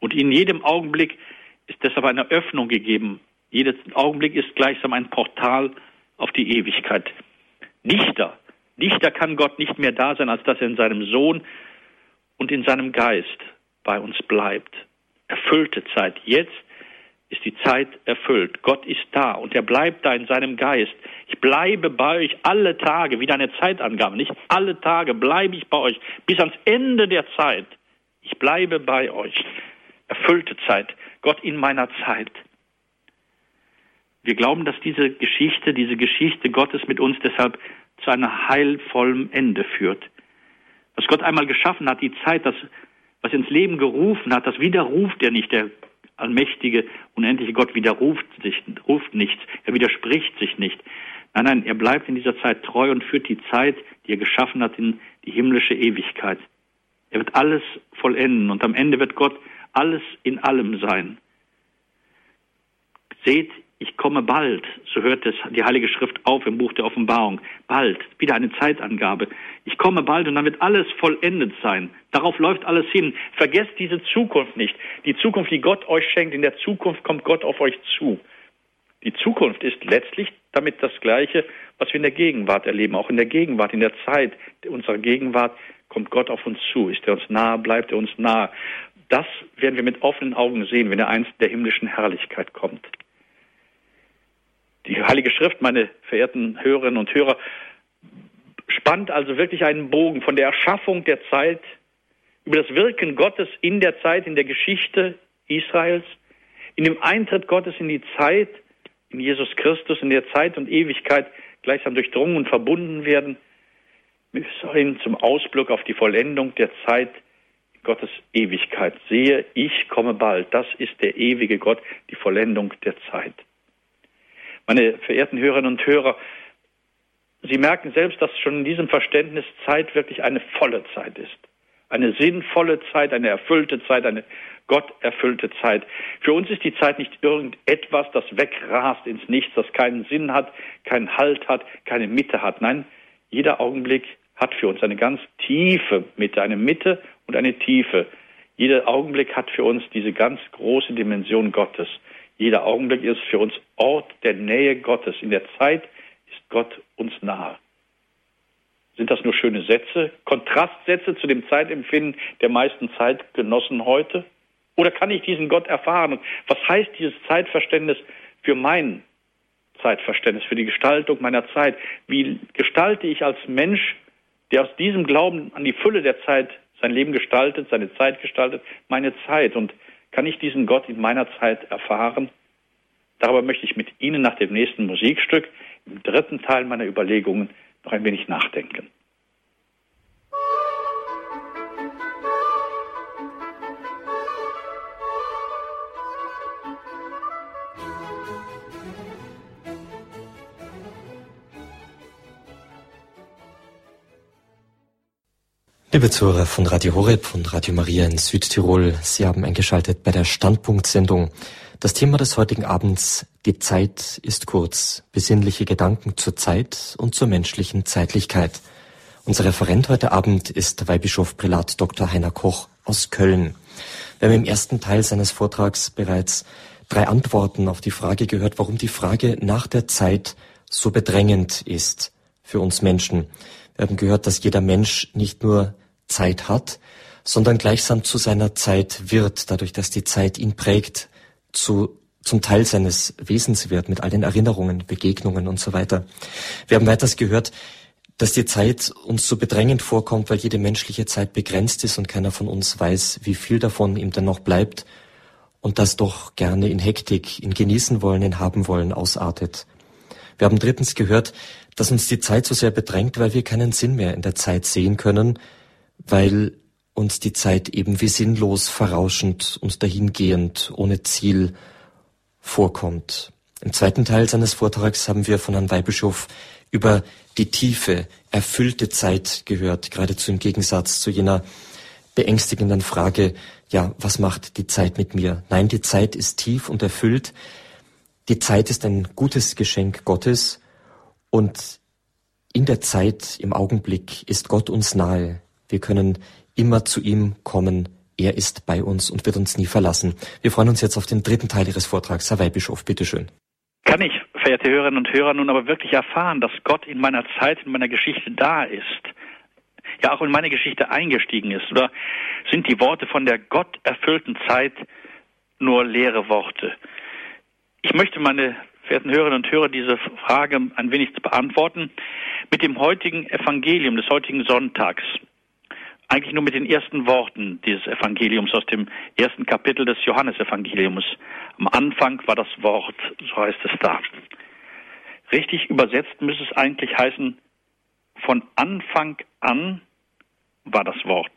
Und in jedem Augenblick ist deshalb eine Öffnung gegeben jeder Augenblick ist gleichsam ein Portal auf die Ewigkeit. Dichter, dichter kann Gott nicht mehr da sein, als dass er in seinem Sohn und in seinem Geist bei uns bleibt. Erfüllte Zeit. Jetzt ist die Zeit erfüllt. Gott ist da und er bleibt da in seinem Geist. Ich bleibe bei euch alle Tage, wieder eine Zeitangabe, nicht alle Tage bleibe ich bei euch bis ans Ende der Zeit. Ich bleibe bei euch. Erfüllte Zeit. Gott in meiner Zeit. Wir glauben, dass diese Geschichte, diese Geschichte Gottes mit uns deshalb zu einem heilvollen Ende führt. Was Gott einmal geschaffen hat, die Zeit, das, was ins Leben gerufen hat, das widerruft er nicht. Der allmächtige, unendliche Gott widerruft sich, ruft nichts. Er widerspricht sich nicht. Nein, nein, er bleibt in dieser Zeit treu und führt die Zeit, die er geschaffen hat, in die himmlische Ewigkeit. Er wird alles vollenden und am Ende wird Gott alles in allem sein. Seht, ich komme bald, so hört es die Heilige Schrift auf im Buch der Offenbarung. Bald, wieder eine Zeitangabe. Ich komme bald und dann wird alles vollendet sein. Darauf läuft alles hin. Vergesst diese Zukunft nicht. Die Zukunft, die Gott euch schenkt, in der Zukunft kommt Gott auf euch zu. Die Zukunft ist letztlich damit das Gleiche, was wir in der Gegenwart erleben. Auch in der Gegenwart, in der Zeit unserer Gegenwart kommt Gott auf uns zu. Ist er uns nahe, bleibt er uns nahe. Das werden wir mit offenen Augen sehen, wenn er einst der himmlischen Herrlichkeit kommt. Die Heilige Schrift, meine verehrten Hörerinnen und Hörer, spannt also wirklich einen Bogen von der Erschaffung der Zeit über das Wirken Gottes in der Zeit, in der Geschichte Israels, in dem Eintritt Gottes in die Zeit, in Jesus Christus, in der Zeit und Ewigkeit gleichsam durchdrungen und verbunden werden, bis hin zum Ausblick auf die Vollendung der Zeit Gottes Ewigkeit. Sehe, ich komme bald. Das ist der ewige Gott, die Vollendung der Zeit. Meine verehrten Hörerinnen und Hörer, Sie merken selbst, dass schon in diesem Verständnis Zeit wirklich eine volle Zeit ist. Eine sinnvolle Zeit, eine erfüllte Zeit, eine gotterfüllte Zeit. Für uns ist die Zeit nicht irgendetwas, das wegrast ins Nichts, das keinen Sinn hat, keinen Halt hat, keine Mitte hat. Nein, jeder Augenblick hat für uns eine ganz tiefe Mitte, eine Mitte und eine Tiefe. Jeder Augenblick hat für uns diese ganz große Dimension Gottes. Jeder Augenblick ist für uns Ort der Nähe Gottes. In der Zeit ist Gott uns nahe. Sind das nur schöne Sätze, Kontrastsätze zu dem Zeitempfinden der meisten Zeitgenossen heute? Oder kann ich diesen Gott erfahren? was heißt dieses Zeitverständnis für mein Zeitverständnis, für die Gestaltung meiner Zeit? Wie gestalte ich als Mensch, der aus diesem Glauben an die Fülle der Zeit sein Leben gestaltet, seine Zeit gestaltet, meine Zeit? Und kann ich diesen Gott in meiner Zeit erfahren? Darüber möchte ich mit Ihnen nach dem nächsten Musikstück im dritten Teil meiner Überlegungen noch ein wenig nachdenken. Liebe Zuhörer von Radio Horeb und Radio Maria in Südtirol, Sie haben eingeschaltet bei der Standpunktsendung. Das Thema des heutigen Abends, die Zeit ist kurz, besinnliche Gedanken zur Zeit und zur menschlichen Zeitlichkeit. Unser Referent heute Abend ist Weihbischof Prälat Dr. Heiner Koch aus Köln. Wir haben im ersten Teil seines Vortrags bereits drei Antworten auf die Frage gehört, warum die Frage nach der Zeit so bedrängend ist für uns Menschen. Wir haben gehört, dass jeder Mensch nicht nur Zeit hat, sondern gleichsam zu seiner Zeit wird, dadurch, dass die Zeit ihn prägt, zu, zum Teil seines Wesens wird, mit all den Erinnerungen, Begegnungen und so weiter. Wir haben weiters gehört, dass die Zeit uns so bedrängend vorkommt, weil jede menschliche Zeit begrenzt ist und keiner von uns weiß, wie viel davon ihm dann noch bleibt und das doch gerne in Hektik, in genießen wollen, in haben wollen ausartet. Wir haben drittens gehört, dass uns die Zeit so sehr bedrängt, weil wir keinen Sinn mehr in der Zeit sehen können, weil uns die Zeit eben wie sinnlos, verrauschend und dahingehend, ohne Ziel vorkommt. Im zweiten Teil seines Vortrags haben wir von Herrn Weihbischof über die tiefe, erfüllte Zeit gehört, geradezu im Gegensatz zu jener beängstigenden Frage, ja, was macht die Zeit mit mir? Nein, die Zeit ist tief und erfüllt. Die Zeit ist ein gutes Geschenk Gottes und in der Zeit, im Augenblick ist Gott uns nahe. Wir können immer zu ihm kommen. Er ist bei uns und wird uns nie verlassen. Wir freuen uns jetzt auf den dritten Teil Ihres Vortrags. Herr Weihbischof, bitteschön. Kann ich, verehrte Hörerinnen und Hörer, nun aber wirklich erfahren, dass Gott in meiner Zeit, in meiner Geschichte da ist? Ja, auch in meine Geschichte eingestiegen ist? Oder sind die Worte von der Gott erfüllten Zeit nur leere Worte? Ich möchte meine verehrten Hörerinnen und Hörer diese Frage ein wenig beantworten mit dem heutigen Evangelium des heutigen Sonntags eigentlich nur mit den ersten Worten dieses Evangeliums aus dem ersten Kapitel des Johannesevangeliums. Am Anfang war das Wort, so heißt es da. Richtig übersetzt müsste es eigentlich heißen, von Anfang an war das Wort.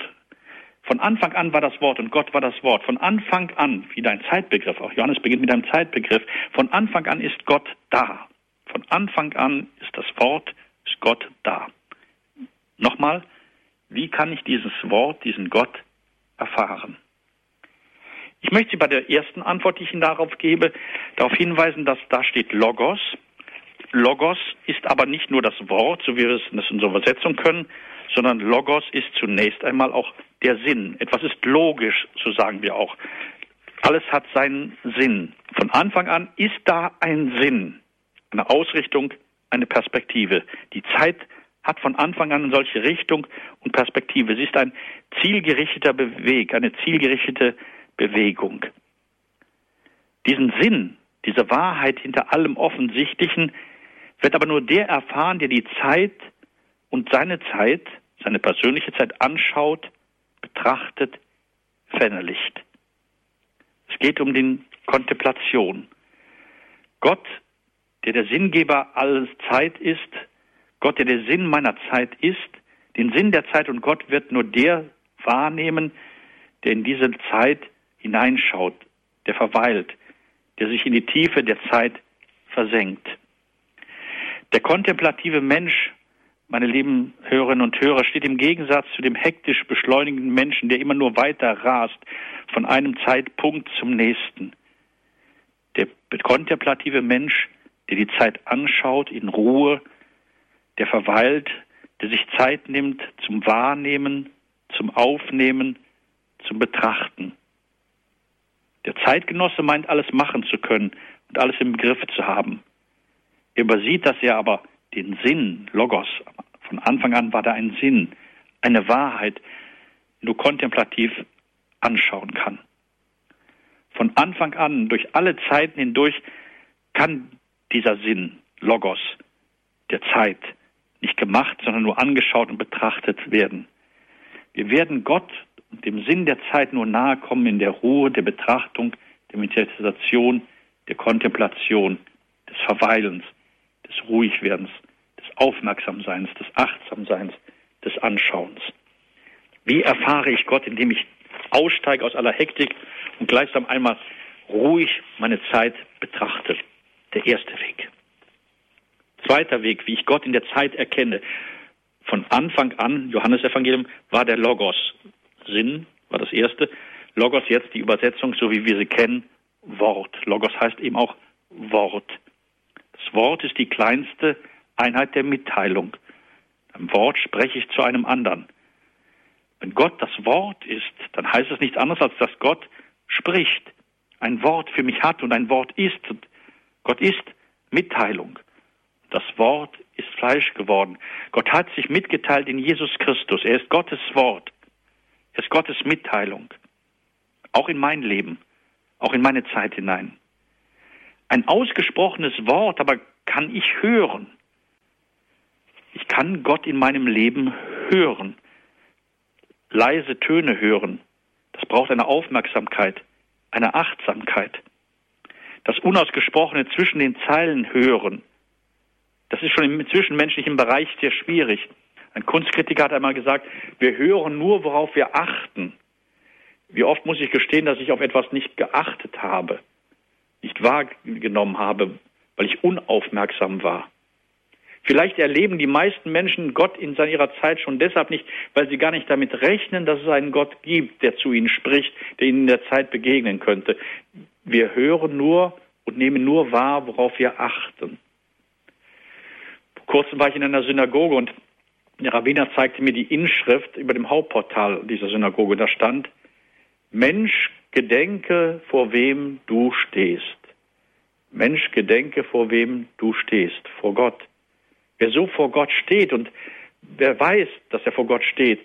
Von Anfang an war das Wort und Gott war das Wort. Von Anfang an, wie dein Zeitbegriff, auch Johannes beginnt mit einem Zeitbegriff, von Anfang an ist Gott da. Von Anfang an ist das Wort, ist Gott da. Nochmal, wie kann ich dieses Wort, diesen Gott erfahren? Ich möchte Sie bei der ersten Antwort, die ich Ihnen darauf gebe, darauf hinweisen, dass da steht Logos. Logos ist aber nicht nur das Wort, so wie wir es in unserer Übersetzung können, sondern Logos ist zunächst einmal auch der Sinn. Etwas ist logisch, so sagen wir auch. Alles hat seinen Sinn. Von Anfang an ist da ein Sinn, eine Ausrichtung, eine Perspektive. Die Zeit hat von Anfang an eine solche Richtung und Perspektive. Sie ist ein zielgerichteter Weg, eine zielgerichtete Bewegung. Diesen Sinn, diese Wahrheit hinter allem Offensichtlichen wird aber nur der erfahren, der die Zeit und seine Zeit, seine persönliche Zeit anschaut, betrachtet, verinnerlicht. Es geht um die Kontemplation. Gott, der der Sinngeber alles Zeit ist, Gott, der der Sinn meiner Zeit ist, den Sinn der Zeit und Gott wird nur der wahrnehmen, der in diese Zeit hineinschaut, der verweilt, der sich in die Tiefe der Zeit versenkt. Der kontemplative Mensch, meine lieben Hörerinnen und Hörer, steht im Gegensatz zu dem hektisch beschleunigenden Menschen, der immer nur weiter rast, von einem Zeitpunkt zum nächsten. Der kontemplative Mensch, der die Zeit anschaut in Ruhe, der verweilt, der sich Zeit nimmt zum Wahrnehmen, zum Aufnehmen, zum Betrachten. Der Zeitgenosse meint, alles machen zu können und alles im Begriff zu haben. Er übersieht, dass er aber den Sinn, Logos, von Anfang an war da ein Sinn, eine Wahrheit, nur kontemplativ anschauen kann. Von Anfang an, durch alle Zeiten hindurch, kann dieser Sinn, Logos, der Zeit, nicht gemacht, sondern nur angeschaut und betrachtet werden. Wir werden Gott und dem Sinn der Zeit nur nahe kommen in der Ruhe der Betrachtung, der Meditation, der Kontemplation, des Verweilens, des Ruhigwerdens, des Aufmerksamseins, des Achtsamseins, des Anschauens. Wie erfahre ich Gott, indem ich aussteige aus aller Hektik und gleichsam einmal ruhig meine Zeit betrachte? Der erste Weg. Zweiter Weg, wie ich Gott in der Zeit erkenne. Von Anfang an, Johannes Evangelium, war der Logos. Sinn war das erste. Logos jetzt die Übersetzung, so wie wir sie kennen, Wort. Logos heißt eben auch Wort. Das Wort ist die kleinste Einheit der Mitteilung. Im Wort spreche ich zu einem anderen. Wenn Gott das Wort ist, dann heißt es nichts anderes, als dass Gott spricht, ein Wort für mich hat und ein Wort ist. Und Gott ist Mitteilung. Das Wort ist Fleisch geworden. Gott hat sich mitgeteilt in Jesus Christus. Er ist Gottes Wort. Er ist Gottes Mitteilung. Auch in mein Leben, auch in meine Zeit hinein. Ein ausgesprochenes Wort aber kann ich hören. Ich kann Gott in meinem Leben hören. Leise Töne hören. Das braucht eine Aufmerksamkeit, eine Achtsamkeit. Das Unausgesprochene zwischen den Zeilen hören das ist schon im zwischenmenschlichen Bereich sehr schwierig. Ein Kunstkritiker hat einmal gesagt, wir hören nur, worauf wir achten. Wie oft muss ich gestehen, dass ich auf etwas nicht geachtet habe, nicht wahrgenommen habe, weil ich unaufmerksam war. Vielleicht erleben die meisten Menschen Gott in ihrer Zeit schon deshalb nicht, weil sie gar nicht damit rechnen, dass es einen Gott gibt, der zu ihnen spricht, der ihnen in der Zeit begegnen könnte. Wir hören nur und nehmen nur wahr, worauf wir achten kurzem war ich in einer Synagoge und der Rabbiner zeigte mir die Inschrift über dem Hauptportal dieser Synagoge. Da stand, Mensch, gedenke, vor wem du stehst. Mensch, gedenke, vor wem du stehst, vor Gott. Wer so vor Gott steht und wer weiß, dass er vor Gott steht,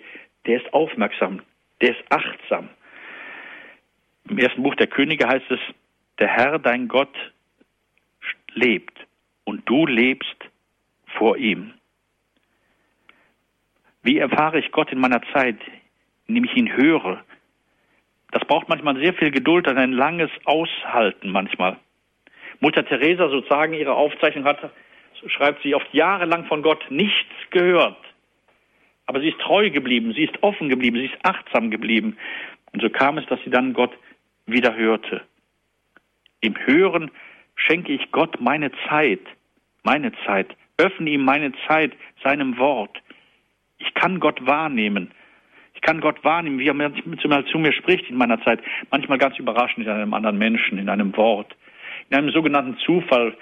der ist aufmerksam, der ist achtsam. Im ersten Buch der Könige heißt es, der Herr, dein Gott, lebt und du lebst vor ihm. Wie erfahre ich Gott in meiner Zeit, indem ich ihn höre? Das braucht manchmal sehr viel Geduld und ein langes Aushalten manchmal. Mutter Teresa sozusagen ihre Aufzeichnung hat, schreibt sie, oft jahrelang von Gott nichts gehört, Aber sie ist treu geblieben, sie ist offen geblieben, sie ist achtsam geblieben. Und so kam es, dass sie dann Gott wieder hörte. Im Hören schenke ich Gott meine Zeit, meine Zeit, öffne ihm meine Zeit, seinem Wort. Ich kann Gott wahrnehmen. Ich kann Gott wahrnehmen, wie er manchmal zu mir spricht in meiner Zeit. Manchmal ganz überraschend in einem anderen Menschen, in einem Wort. In einem sogenannten Zufall,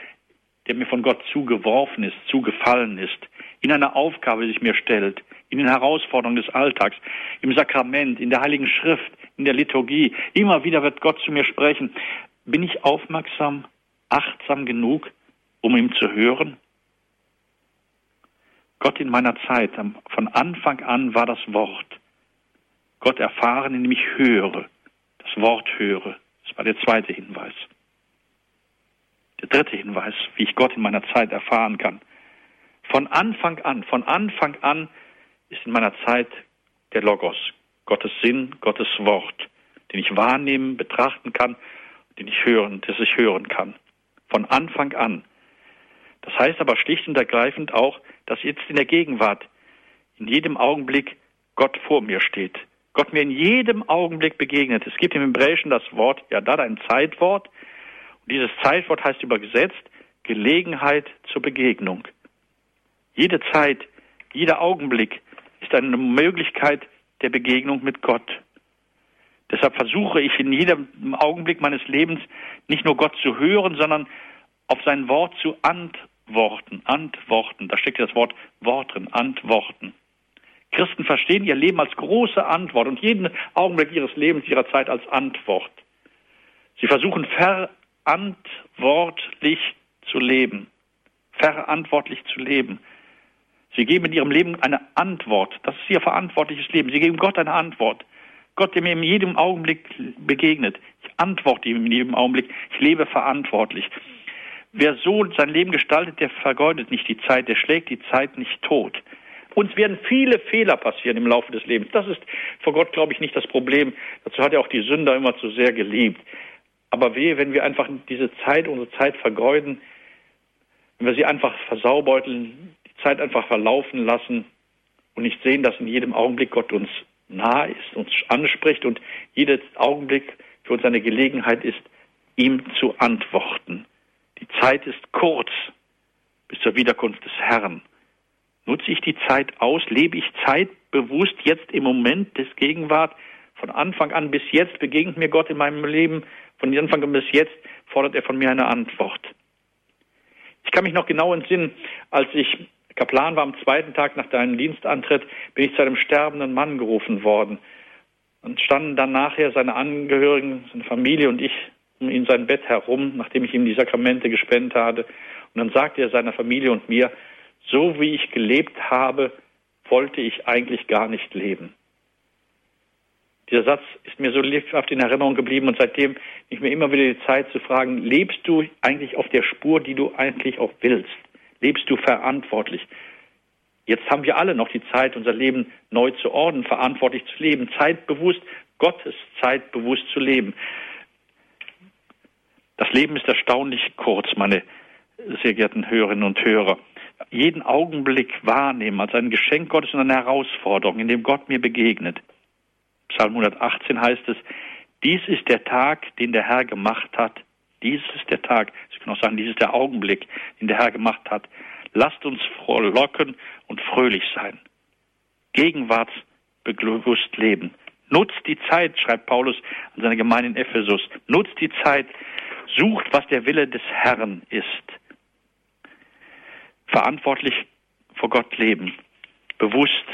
der mir von Gott zugeworfen ist, zugefallen ist. In einer Aufgabe, die sich mir stellt. In den Herausforderungen des Alltags. Im Sakrament, in der Heiligen Schrift, in der Liturgie. Immer wieder wird Gott zu mir sprechen. Bin ich aufmerksam, achtsam genug, um ihm zu hören? Gott in meiner Zeit, von Anfang an war das Wort. Gott erfahren, indem ich höre, das Wort höre. Das war der zweite Hinweis. Der dritte Hinweis, wie ich Gott in meiner Zeit erfahren kann. Von Anfang an, von Anfang an ist in meiner Zeit der Logos, Gottes Sinn, Gottes Wort, den ich wahrnehmen, betrachten kann, den ich hören, das ich hören kann. Von Anfang an. Das heißt aber schlicht und ergreifend auch, dass jetzt in der Gegenwart, in jedem Augenblick Gott vor mir steht. Gott mir in jedem Augenblick begegnet. Es gibt im Hebräischen das Wort, ja, da ein Zeitwort. Und dieses Zeitwort heißt übergesetzt Gelegenheit zur Begegnung. Jede Zeit, jeder Augenblick ist eine Möglichkeit der Begegnung mit Gott. Deshalb versuche ich in jedem Augenblick meines Lebens nicht nur Gott zu hören, sondern auf sein Wort zu antworten. Antworten. Da steckt das Wort Wort drin. Antworten. Christen verstehen ihr Leben als große Antwort und jeden Augenblick ihres Lebens, ihrer Zeit als Antwort. Sie versuchen verantwortlich zu leben. Verantwortlich zu leben. Sie geben in ihrem Leben eine Antwort. Das ist ihr verantwortliches Leben. Sie geben Gott eine Antwort. Gott, der mir in jedem Augenblick begegnet. Ich antworte ihm in jedem Augenblick. Ich lebe verantwortlich. Wer so sein Leben gestaltet, der vergeudet nicht die Zeit, der schlägt die Zeit nicht tot. Uns werden viele Fehler passieren im Laufe des Lebens. Das ist vor Gott, glaube ich, nicht das Problem. Dazu hat er auch die Sünder immer zu sehr geliebt. Aber wehe, wenn wir einfach diese Zeit, unsere Zeit vergeuden, wenn wir sie einfach versaubeuteln, die Zeit einfach verlaufen lassen und nicht sehen, dass in jedem Augenblick Gott uns nahe ist, uns anspricht und jeder Augenblick für uns eine Gelegenheit ist, ihm zu antworten. Zeit ist kurz bis zur Wiederkunft des Herrn. Nutze ich die Zeit aus? Lebe ich zeitbewusst jetzt im Moment des Gegenwart? Von Anfang an bis jetzt begegnet mir Gott in meinem Leben. Von Anfang an bis jetzt fordert er von mir eine Antwort. Ich kann mich noch genau entsinnen, als ich Kaplan war am zweiten Tag nach deinem Dienstantritt, bin ich zu einem sterbenden Mann gerufen worden. Und standen dann nachher seine Angehörigen, seine Familie und ich ihn sein Bett herum, nachdem ich ihm die Sakramente gespendet hatte. Und dann sagte er seiner Familie und mir, so wie ich gelebt habe, wollte ich eigentlich gar nicht leben. Dieser Satz ist mir so lebhaft in Erinnerung geblieben und seitdem ich mir immer wieder die Zeit zu fragen, lebst du eigentlich auf der Spur, die du eigentlich auch willst? Lebst du verantwortlich? Jetzt haben wir alle noch die Zeit, unser Leben neu zu ordnen, verantwortlich zu leben, zeitbewusst, Gottes zeitbewusst zu leben. Das Leben ist erstaunlich kurz, meine sehr geehrten Hörerinnen und Hörer jeden Augenblick wahrnehmen als ein Geschenk Gottes und eine Herausforderung, in dem Gott mir begegnet. Psalm 118 heißt es, dies ist der Tag, den der Herr gemacht hat. Dies ist der Tag, Sie können auch sagen, dies ist der Augenblick, den der Herr gemacht hat. Lasst uns frohlocken und fröhlich sein. Gegenwartsbewusst leben. Nutzt die Zeit, schreibt Paulus an seine Gemeinde in Ephesus. Nutzt die Zeit. Sucht, was der Wille des Herrn ist verantwortlich vor Gott leben, bewusst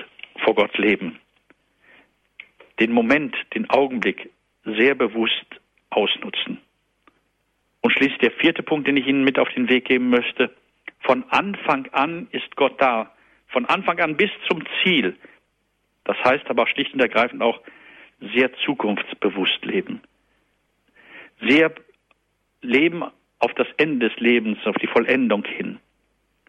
vor Gott leben, den Moment, den Augenblick sehr bewusst ausnutzen. Und schließlich der vierte Punkt, den ich Ihnen mit auf den Weg geben möchte. Von Anfang an ist Gott da. Von Anfang an bis zum Ziel. Das heißt aber schlicht und ergreifend auch sehr zukunftsbewusst leben. Sehr leben auf das Ende des Lebens, auf die Vollendung hin.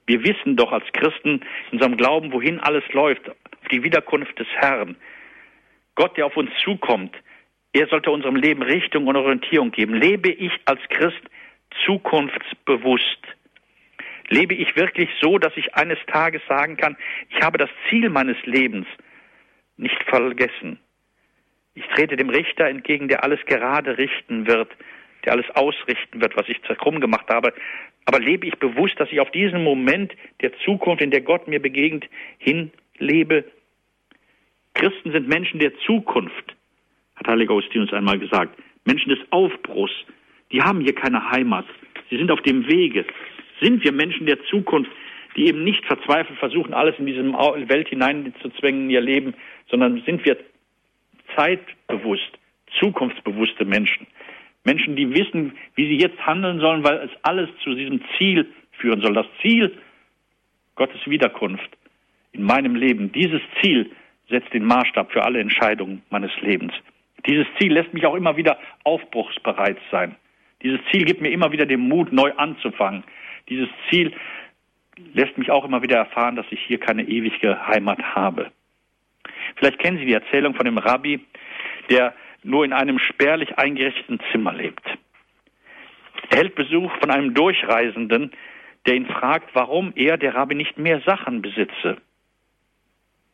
Wir wissen doch als Christen in unserem Glauben, wohin alles läuft, auf die Wiederkunft des Herrn. Gott, der auf uns zukommt, er sollte unserem Leben Richtung und Orientierung geben. Lebe ich als Christ zukunftsbewusst? Lebe ich wirklich so, dass ich eines Tages sagen kann, ich habe das Ziel meines Lebens nicht vergessen. Ich trete dem Richter entgegen, der alles gerade richten wird, der alles ausrichten wird, was ich krumm gemacht habe. Aber lebe ich bewusst, dass ich auf diesen Moment der Zukunft, in der Gott mir begegnet, hinlebe? Christen sind Menschen der Zukunft, hat Heiliger Augustinus einmal gesagt. Menschen des Aufbruchs. Die haben hier keine Heimat. Sie sind auf dem Wege. Sind wir Menschen der Zukunft, die eben nicht verzweifelt versuchen, alles in diese Welt hineinzuzwängen in ihr Leben, sondern sind wir zeitbewusst, zukunftsbewusste Menschen. Menschen, die wissen, wie sie jetzt handeln sollen, weil es alles zu diesem Ziel führen soll. Das Ziel Gottes Wiederkunft in meinem Leben, dieses Ziel setzt den Maßstab für alle Entscheidungen meines Lebens. Dieses Ziel lässt mich auch immer wieder aufbruchsbereit sein. Dieses Ziel gibt mir immer wieder den Mut, neu anzufangen. Dieses Ziel lässt mich auch immer wieder erfahren, dass ich hier keine ewige Heimat habe. Vielleicht kennen Sie die Erzählung von dem Rabbi, der nur in einem spärlich eingerichteten Zimmer lebt. Er hält Besuch von einem Durchreisenden, der ihn fragt, warum er, der Rabbi, nicht mehr Sachen besitze.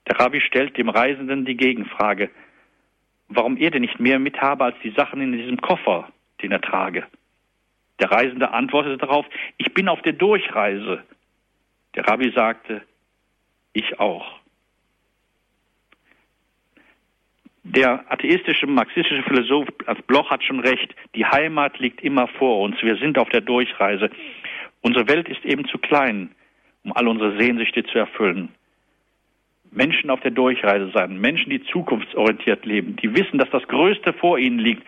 Der Rabbi stellt dem Reisenden die Gegenfrage, warum er denn nicht mehr mit habe als die Sachen in diesem Koffer, den er trage. Der Reisende antwortete darauf, ich bin auf der Durchreise. Der Rabbi sagte, ich auch. Der atheistische, marxistische Philosoph Bloch hat schon recht. Die Heimat liegt immer vor uns. Wir sind auf der Durchreise. Unsere Welt ist eben zu klein, um all unsere Sehnsüchte zu erfüllen. Menschen auf der Durchreise sein, Menschen, die zukunftsorientiert leben, die wissen, dass das Größte vor ihnen liegt,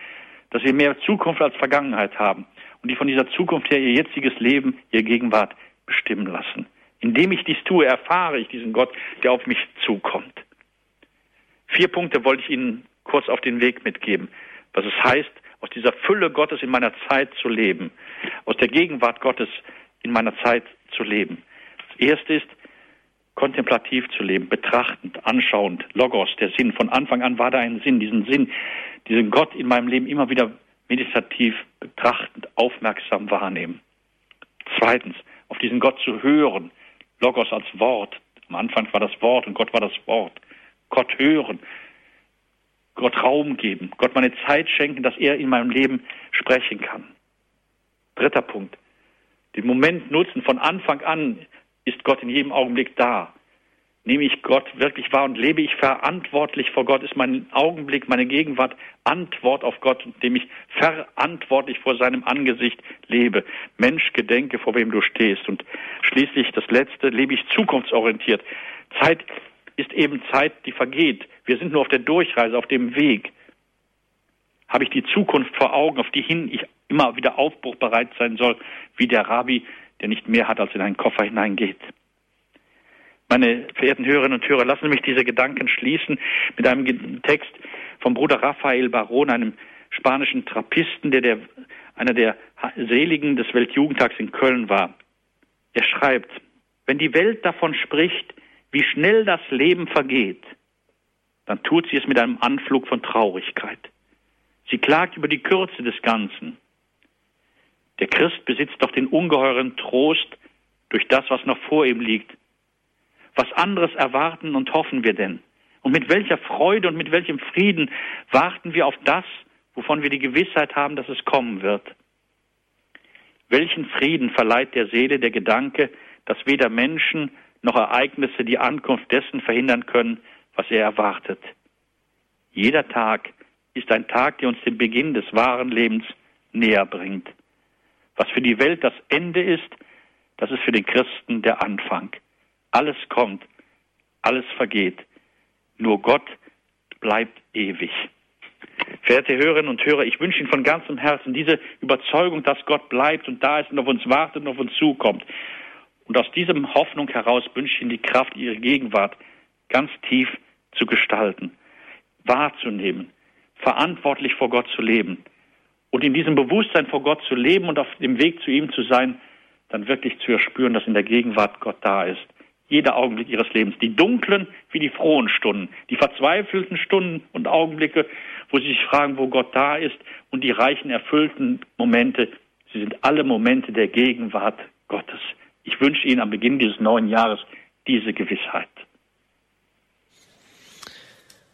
dass sie mehr Zukunft als Vergangenheit haben und die von dieser Zukunft her ihr jetziges Leben, ihre Gegenwart bestimmen lassen. Indem ich dies tue, erfahre ich diesen Gott, der auf mich zukommt. Vier Punkte wollte ich Ihnen kurz auf den Weg mitgeben, was es heißt, aus dieser Fülle Gottes in meiner Zeit zu leben, aus der Gegenwart Gottes in meiner Zeit zu leben. Das erste ist, kontemplativ zu leben, betrachtend, anschauend, Logos, der Sinn. Von Anfang an war da ein Sinn, diesen Sinn, diesen Gott in meinem Leben immer wieder meditativ, betrachtend, aufmerksam wahrnehmen. Zweitens, auf diesen Gott zu hören, Logos als Wort. Am Anfang war das Wort und Gott war das Wort. Gott hören, Gott Raum geben, Gott meine Zeit schenken, dass er in meinem Leben sprechen kann. Dritter Punkt. Den Moment nutzen. Von Anfang an ist Gott in jedem Augenblick da. Nehme ich Gott wirklich wahr und lebe ich verantwortlich vor Gott? Ist mein Augenblick, meine Gegenwart Antwort auf Gott, indem ich verantwortlich vor seinem Angesicht lebe? Mensch, gedenke, vor wem du stehst. Und schließlich das Letzte, lebe ich zukunftsorientiert. Zeit ist eben Zeit, die vergeht. Wir sind nur auf der Durchreise, auf dem Weg. Habe ich die Zukunft vor Augen, auf die hin ich immer wieder aufbruchbereit sein soll, wie der Rabbi, der nicht mehr hat, als in einen Koffer hineingeht. Meine verehrten Hörerinnen und Hörer, lassen Sie mich diese Gedanken schließen mit einem Text vom Bruder Raphael Baron, einem spanischen Trappisten, der, der einer der Seligen des Weltjugendtags in Köln war. Er schreibt, wenn die Welt davon spricht, wie schnell das Leben vergeht, dann tut sie es mit einem Anflug von Traurigkeit. Sie klagt über die Kürze des Ganzen. Der Christ besitzt doch den ungeheuren Trost durch das, was noch vor ihm liegt. Was anderes erwarten und hoffen wir denn? Und mit welcher Freude und mit welchem Frieden warten wir auf das, wovon wir die Gewissheit haben, dass es kommen wird? Welchen Frieden verleiht der Seele der Gedanke, dass weder Menschen noch Ereignisse die Ankunft dessen verhindern können, was er erwartet. Jeder Tag ist ein Tag, der uns den Beginn des wahren Lebens näher bringt. Was für die Welt das Ende ist, das ist für den Christen der Anfang. Alles kommt, alles vergeht. Nur Gott bleibt ewig. Verehrte Hörerinnen und Hörer, ich wünsche Ihnen von ganzem Herzen diese Überzeugung, dass Gott bleibt und da ist und auf uns wartet und auf uns zukommt. Und aus diesem Hoffnung heraus wünsche ich Ihnen die Kraft, Ihre Gegenwart ganz tief zu gestalten, wahrzunehmen, verantwortlich vor Gott zu leben und in diesem Bewusstsein vor Gott zu leben und auf dem Weg zu ihm zu sein, dann wirklich zu erspüren, dass in der Gegenwart Gott da ist. Jeder Augenblick Ihres Lebens. Die dunklen wie die frohen Stunden, die verzweifelten Stunden und Augenblicke, wo Sie sich fragen, wo Gott da ist und die reichen, erfüllten Momente. Sie sind alle Momente der Gegenwart Gottes. Ich wünsche Ihnen am Beginn dieses neuen Jahres diese Gewissheit.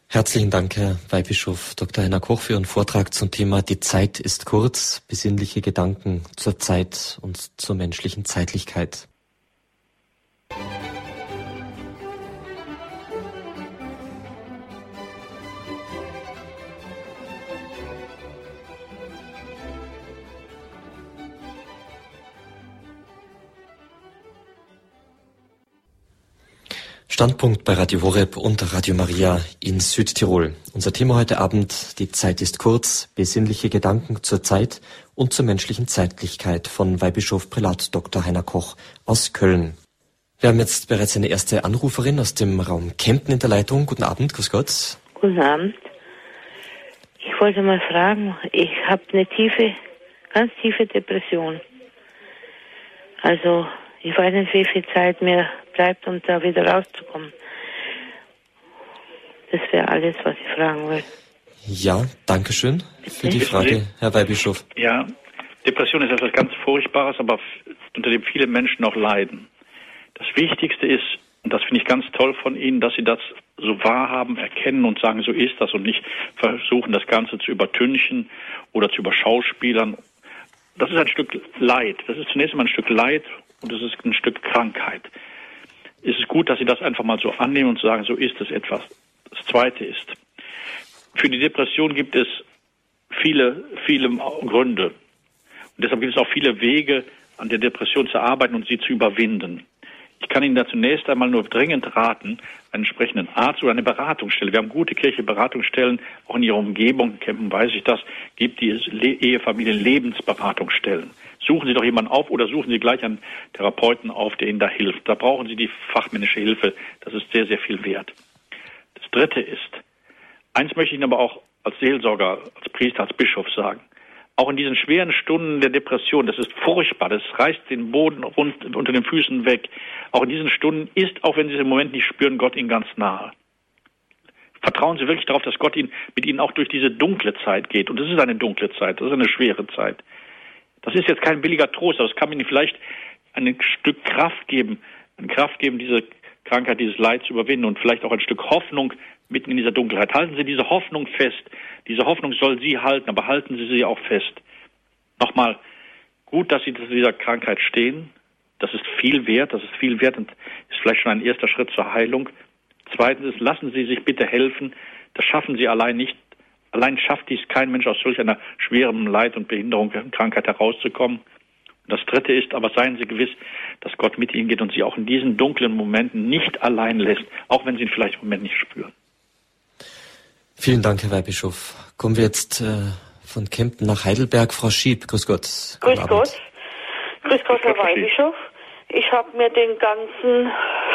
Herzlichen Dank, Herr Weihbischof Dr. Heiner Koch, für Ihren Vortrag zum Thema Die Zeit ist kurz, besinnliche Gedanken zur Zeit und zur menschlichen Zeitlichkeit. Standpunkt bei Radio Horeb und Radio Maria in Südtirol. Unser Thema heute Abend, die Zeit ist kurz, besinnliche Gedanken zur Zeit und zur menschlichen Zeitlichkeit von Weihbischof Prälat Dr. Heiner Koch aus Köln. Wir haben jetzt bereits eine erste Anruferin aus dem Raum Kempten in der Leitung. Guten Abend, grüß Gott. Guten Abend. Ich wollte mal fragen, ich habe eine tiefe, ganz tiefe Depression. Also ich weiß nicht, wie viel Zeit mir bleibt, um da wieder rauszukommen. Das wäre alles, was ich fragen will. Ja, danke schön für die Frage, Herr Weihbischof. Ja, Depression ist etwas ganz Furchtbares, aber unter dem viele Menschen auch leiden. Das Wichtigste ist, und das finde ich ganz toll von Ihnen, dass Sie das so wahrhaben, erkennen und sagen, so ist das und nicht versuchen, das Ganze zu übertünchen oder zu überschauspielern. Das ist ein Stück Leid. Das ist zunächst einmal ein Stück Leid und es ist ein Stück Krankheit ist es gut, dass Sie das einfach mal so annehmen und sagen, so ist es etwas. Das Zweite ist, für die Depression gibt es viele, viele Gründe. Und deshalb gibt es auch viele Wege, an der Depression zu arbeiten und sie zu überwinden. Ich kann Ihnen da zunächst einmal nur dringend raten, einen entsprechenden Arzt oder eine Beratungsstelle. Wir haben gute kirchliche Beratungsstellen, auch in Ihrer Umgebung, in Campen weiß ich das, gibt die Ehefamilien Lebensberatungsstellen. Suchen Sie doch jemanden auf oder suchen Sie gleich einen Therapeuten auf, der Ihnen da hilft. Da brauchen Sie die fachmännische Hilfe. Das ist sehr, sehr viel wert. Das Dritte ist, eins möchte ich Ihnen aber auch als Seelsorger, als Priester, als Bischof sagen auch in diesen schweren Stunden der Depression, das ist furchtbar, das reißt den Boden rund, unter den Füßen weg. Auch in diesen Stunden ist, auch wenn Sie es im Moment nicht spüren, Gott Ihnen ganz nahe. Vertrauen Sie wirklich darauf, dass Gott Ihnen, mit Ihnen auch durch diese dunkle Zeit geht. Und das ist eine dunkle Zeit, das ist eine schwere Zeit. Das ist jetzt kein billiger Trost, aber es kann Ihnen vielleicht ein Stück Kraft geben, eine Kraft geben, diese Krankheit, dieses Leid zu überwinden und vielleicht auch ein Stück Hoffnung mitten in dieser Dunkelheit. Halten Sie diese Hoffnung fest. Diese Hoffnung soll Sie halten, aber halten Sie sie auch fest. Nochmal, gut, dass Sie zu dieser Krankheit stehen. Das ist viel wert, das ist viel wert und ist vielleicht schon ein erster Schritt zur Heilung. Zweitens ist, lassen Sie sich bitte helfen. Das schaffen Sie allein nicht. Allein schafft dies kein Mensch aus solch einer schweren Leid und Behinderung und Krankheit herauszukommen. Das Dritte ist, aber seien Sie gewiss, dass Gott mit Ihnen geht und Sie auch in diesen dunklen Momenten nicht allein lässt, auch wenn Sie ihn vielleicht im Moment nicht spüren. Vielen Dank, Herr Weihbischof. Kommen wir jetzt äh, von Kempten nach Heidelberg. Frau Schieb, grüß Gott. Grüß Gott. Grüß Gott, Herr Weihbischof. Ich habe mir den ganzen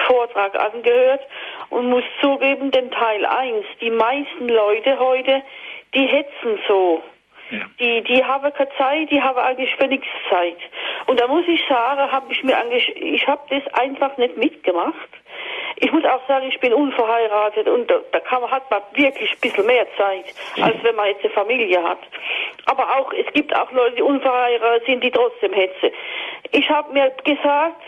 Vortrag angehört und muss zugeben, den Teil 1, die meisten Leute heute, die hetzen so. Ja. Die, die haben keine Zeit, die haben eigentlich für nichts Zeit. Und da muss ich sagen, habe ich mir eigentlich, ich habe das einfach nicht mitgemacht. Ich muss auch sagen, ich bin unverheiratet und da, da kann hat man wirklich ein bisschen mehr Zeit, als wenn man jetzt eine Familie hat. Aber auch, es gibt auch Leute, die unverheiratet sind, die trotzdem hetzen. Ich habe mir gesagt,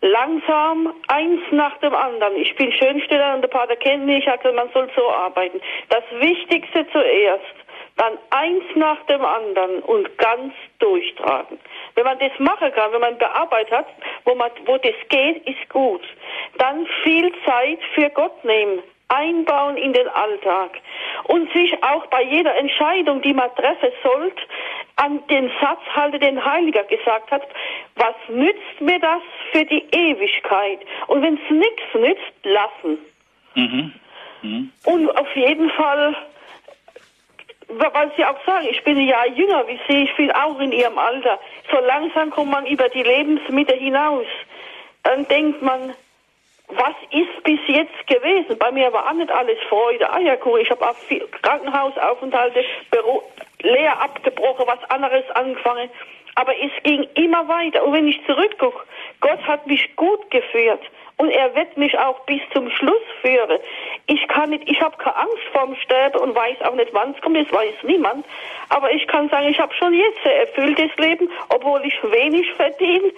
langsam eins nach dem anderen. Ich bin Schönsteller und der Pater kennt mich, also man soll so arbeiten. Das Wichtigste zuerst dann eins nach dem anderen und ganz durchtragen. Wenn man das machen kann, wenn man bearbeitet hat, wo, man, wo das geht, ist gut. Dann viel Zeit für Gott nehmen, einbauen in den Alltag und sich auch bei jeder Entscheidung, die man treffen sollte, an den Satz halte, den Heiliger gesagt hat, was nützt mir das für die Ewigkeit? Und wenn es nichts nützt, lassen. Mhm. Mhm. Und auf jeden Fall weil Sie auch sagen, ich bin Jahr jünger wie Sie, ich bin auch in Ihrem Alter. So langsam kommt man über die Lebensmitte hinaus. Dann denkt man, was ist bis jetzt gewesen? Bei mir war auch nicht alles Freude, Eierkuchen. Ich habe auch viel Krankenhausaufenthalte, Büro, leer abgebrochen, was anderes angefangen. Aber es ging immer weiter. Und wenn ich zurückgucke, Gott hat mich gut geführt. Und er wird mich auch bis zum Schluss führen. Ich kann nicht, ich habe keine Angst vorm Sterben und weiß auch nicht, wann es kommt, das weiß niemand. Aber ich kann sagen, ich habe schon jetzt ein erfülltes Leben, obwohl ich wenig verdiene.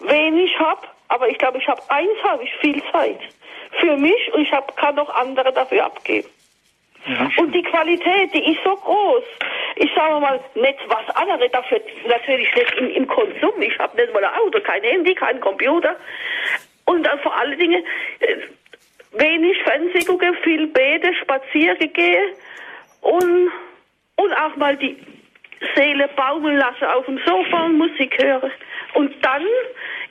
wenig habe, aber ich glaube, ich habe eins, habe ich viel Zeit für mich und ich hab, kann noch andere dafür abgeben. Ja, und die Qualität, die ist so groß. Ich sage mal, nicht was andere dafür, natürlich nicht im, im Konsum. Ich habe nicht mal ein Auto, kein Handy, kein Computer. Und dann vor allen Dingen äh, wenig Fernsehen gucken, viel bete, spazieren gehen und, und auch mal die Seele baumeln lassen auf dem Sofa und Musik hören. Und dann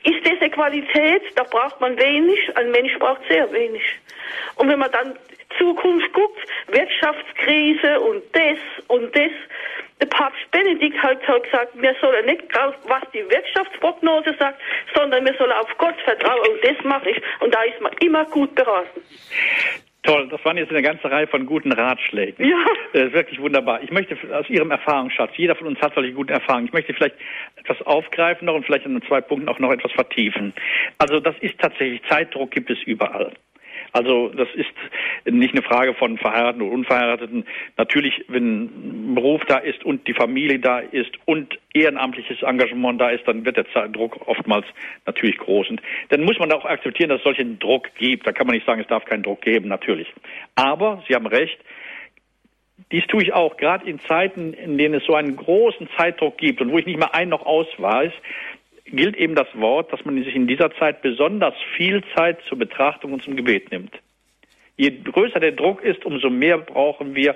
ist diese Qualität, da braucht man wenig, ein Mensch braucht sehr wenig. Und wenn man dann Zukunft guckt, Wirtschaftskrise und das und das, der Papst Benedikt hat gesagt, wir sollen nicht auf, was die Wirtschaftsprognose sagt, sondern wir sollen auf Gott vertrauen und das mache ich. Und da ist man immer gut beraten. Toll, das waren jetzt eine ganze Reihe von guten Ratschlägen. Ja. Das ist wirklich wunderbar. Ich möchte aus Ihrem Erfahrungsschatz, jeder von uns hat solche guten Erfahrungen, ich möchte vielleicht etwas aufgreifen noch und vielleicht an zwei Punkten auch noch etwas vertiefen. Also das ist tatsächlich, Zeitdruck gibt es überall. Also das ist nicht eine Frage von Verheirateten oder Unverheirateten. Natürlich, wenn ein Beruf da ist und die Familie da ist und ehrenamtliches Engagement da ist, dann wird der Druck oftmals natürlich groß. Und dann muss man auch akzeptieren, dass es solchen Druck gibt. Da kann man nicht sagen, es darf keinen Druck geben, natürlich. Aber Sie haben recht, dies tue ich auch, gerade in Zeiten, in denen es so einen großen Zeitdruck gibt und wo ich nicht mehr ein noch aus weiß, gilt eben das Wort, dass man sich in dieser Zeit besonders viel Zeit zur Betrachtung und zum Gebet nimmt. Je größer der Druck ist, umso mehr brauchen wir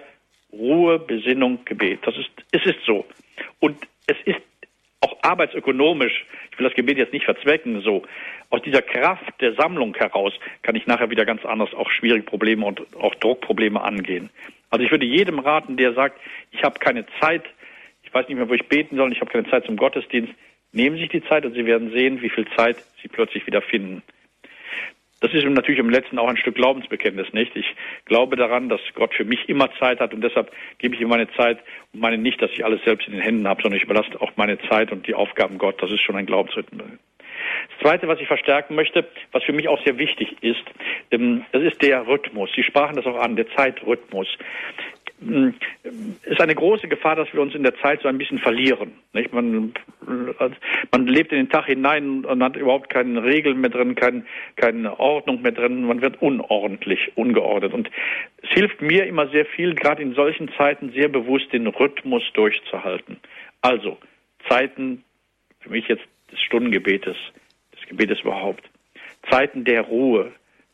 Ruhe, Besinnung, Gebet. Das ist, es ist so. Und es ist auch arbeitsökonomisch, ich will das Gebet jetzt nicht verzwecken, so, aus dieser Kraft der Sammlung heraus kann ich nachher wieder ganz anders auch schwierige Probleme und auch Druckprobleme angehen. Also ich würde jedem raten, der sagt, ich habe keine Zeit, ich weiß nicht mehr, wo ich beten soll, ich habe keine Zeit zum Gottesdienst, Nehmen Sie sich die Zeit und Sie werden sehen, wie viel Zeit Sie plötzlich wieder finden. Das ist natürlich im letzten auch ein Stück Glaubensbekenntnis, nicht? Ich glaube daran, dass Gott für mich immer Zeit hat und deshalb gebe ich ihm meine Zeit und meine nicht, dass ich alles selbst in den Händen habe, sondern ich überlasse auch meine Zeit und die Aufgaben Gott. Das ist schon ein Glaubensrhythmus. Das Zweite, was ich verstärken möchte, was für mich auch sehr wichtig ist, ähm, das ist der Rhythmus. Sie sprachen das auch an, der Zeitrhythmus. Es ist eine große Gefahr, dass wir uns in der Zeit so ein bisschen verlieren. Nicht? Man, man lebt in den Tag hinein und hat überhaupt keine Regeln mehr drin, kein, keine Ordnung mehr drin. Man wird unordentlich, ungeordnet. Und es hilft mir immer sehr viel, gerade in solchen Zeiten sehr bewusst den Rhythmus durchzuhalten. Also Zeiten, für mich jetzt des Stundengebetes, des Gebetes überhaupt. Zeiten der Ruhe,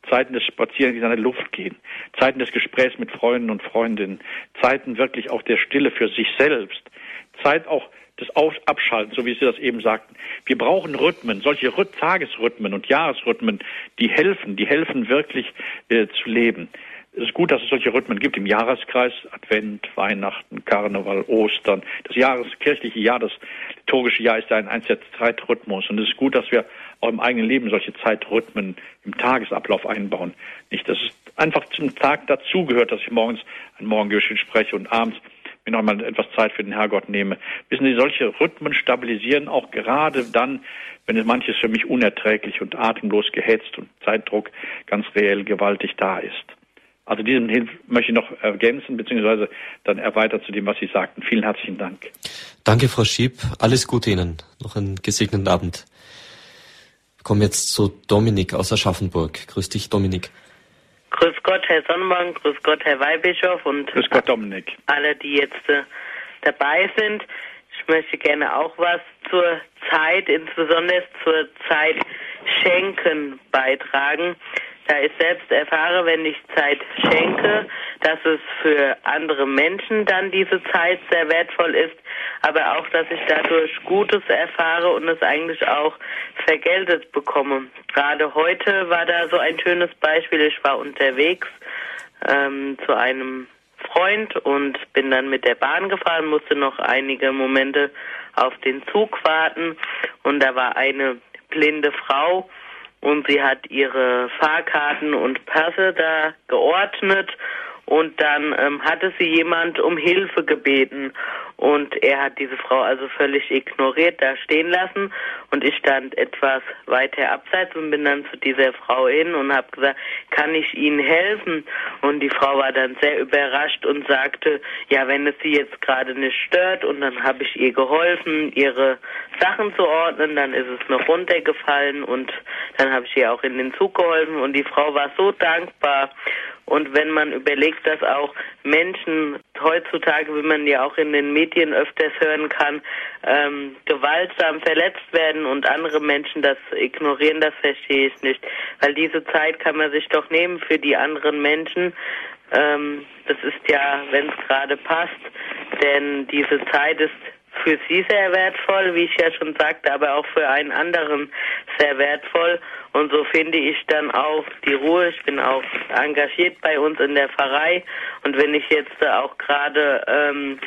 Zeiten des Spazierens in der Luft gehen, Zeiten des Gesprächs mit Freunden und Freundinnen, Zeiten wirklich auch der Stille für sich selbst, Zeit auch des Abschaltens, so wie Sie das eben sagten. Wir brauchen Rhythmen, solche Tagesrhythmen und Jahresrhythmen, die helfen, die helfen wirklich äh, zu leben. Es ist gut, dass es solche Rhythmen gibt im Jahreskreis, Advent, Weihnachten, Karneval, Ostern. Das jahreskirchliche Jahr, das liturgische Jahr ist ein einziger Zeitrhythmus. Und es ist gut, dass wir auch im eigenen Leben solche Zeitrhythmen im Tagesablauf einbauen. Nicht, dass es einfach zum Tag dazugehört, dass ich morgens ein Morgengebet spreche und abends mir noch mal etwas Zeit für den Herrgott nehme. Wissen Sie, solche Rhythmen stabilisieren auch gerade dann, wenn es manches für mich unerträglich und atemlos gehetzt und Zeitdruck ganz reell gewaltig da ist. Also diesen Hilf möchte ich noch ergänzen, beziehungsweise dann erweitern zu dem, was Sie sagten. Vielen herzlichen Dank. Danke, Frau Schieb. Alles Gute Ihnen. Noch einen gesegneten Abend. Wir kommen jetzt zu Dominik aus Aschaffenburg. Grüß dich, Dominik. Grüß Gott, Herr Sonnenbank. Grüß Gott, Herr Weihbischof und Grüß Gott, Dominik. alle, die jetzt äh, dabei sind. Ich möchte gerne auch was zur Zeit, insbesondere zur Zeit Schenken beitragen da ich selbst erfahre, wenn ich Zeit schenke, dass es für andere Menschen dann diese Zeit sehr wertvoll ist, aber auch, dass ich dadurch Gutes erfahre und es eigentlich auch vergeltet bekomme. Gerade heute war da so ein schönes Beispiel. Ich war unterwegs ähm, zu einem Freund und bin dann mit der Bahn gefahren, musste noch einige Momente auf den Zug warten und da war eine blinde Frau, und sie hat ihre Fahrkarten und Pässe da geordnet und dann ähm, hatte sie jemand um Hilfe gebeten. Und er hat diese Frau also völlig ignoriert, da stehen lassen. Und ich stand etwas weiter abseits und bin dann zu dieser Frau hin und habe gesagt, kann ich Ihnen helfen? Und die Frau war dann sehr überrascht und sagte, ja, wenn es Sie jetzt gerade nicht stört und dann habe ich ihr geholfen, ihre Sachen zu ordnen, dann ist es noch runtergefallen und dann habe ich ihr auch in den Zug geholfen. Und die Frau war so dankbar und wenn man überlegt, dass auch Menschen heutzutage, wie man ja auch in den Medien öfters hören kann, ähm, gewaltsam verletzt werden und andere Menschen das ignorieren, das verstehe ich nicht. Weil diese Zeit kann man sich doch nehmen für die anderen Menschen. Ähm, das ist ja, wenn es gerade passt, denn diese Zeit ist für sie sehr wertvoll, wie ich ja schon sagte, aber auch für einen anderen sehr wertvoll. Und so finde ich dann auch die Ruhe. Ich bin auch engagiert bei uns in der Pfarrei. Und wenn ich jetzt auch gerade ähm,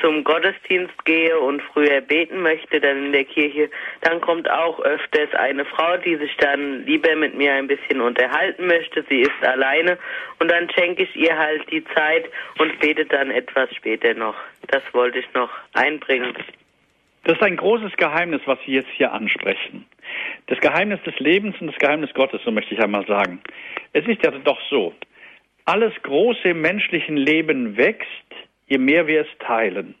zum Gottesdienst gehe und früher beten möchte, dann in der Kirche, dann kommt auch öfters eine Frau, die sich dann lieber mit mir ein bisschen unterhalten möchte. Sie ist alleine und dann schenke ich ihr halt die Zeit und bete dann etwas später noch. Das wollte ich noch einbringen. Das ist ein großes Geheimnis, was Sie jetzt hier ansprechen. Das Geheimnis des Lebens und das Geheimnis Gottes, so möchte ich einmal sagen. Es ist ja doch so, alles große im menschlichen Leben wächst, je mehr wir es teilen.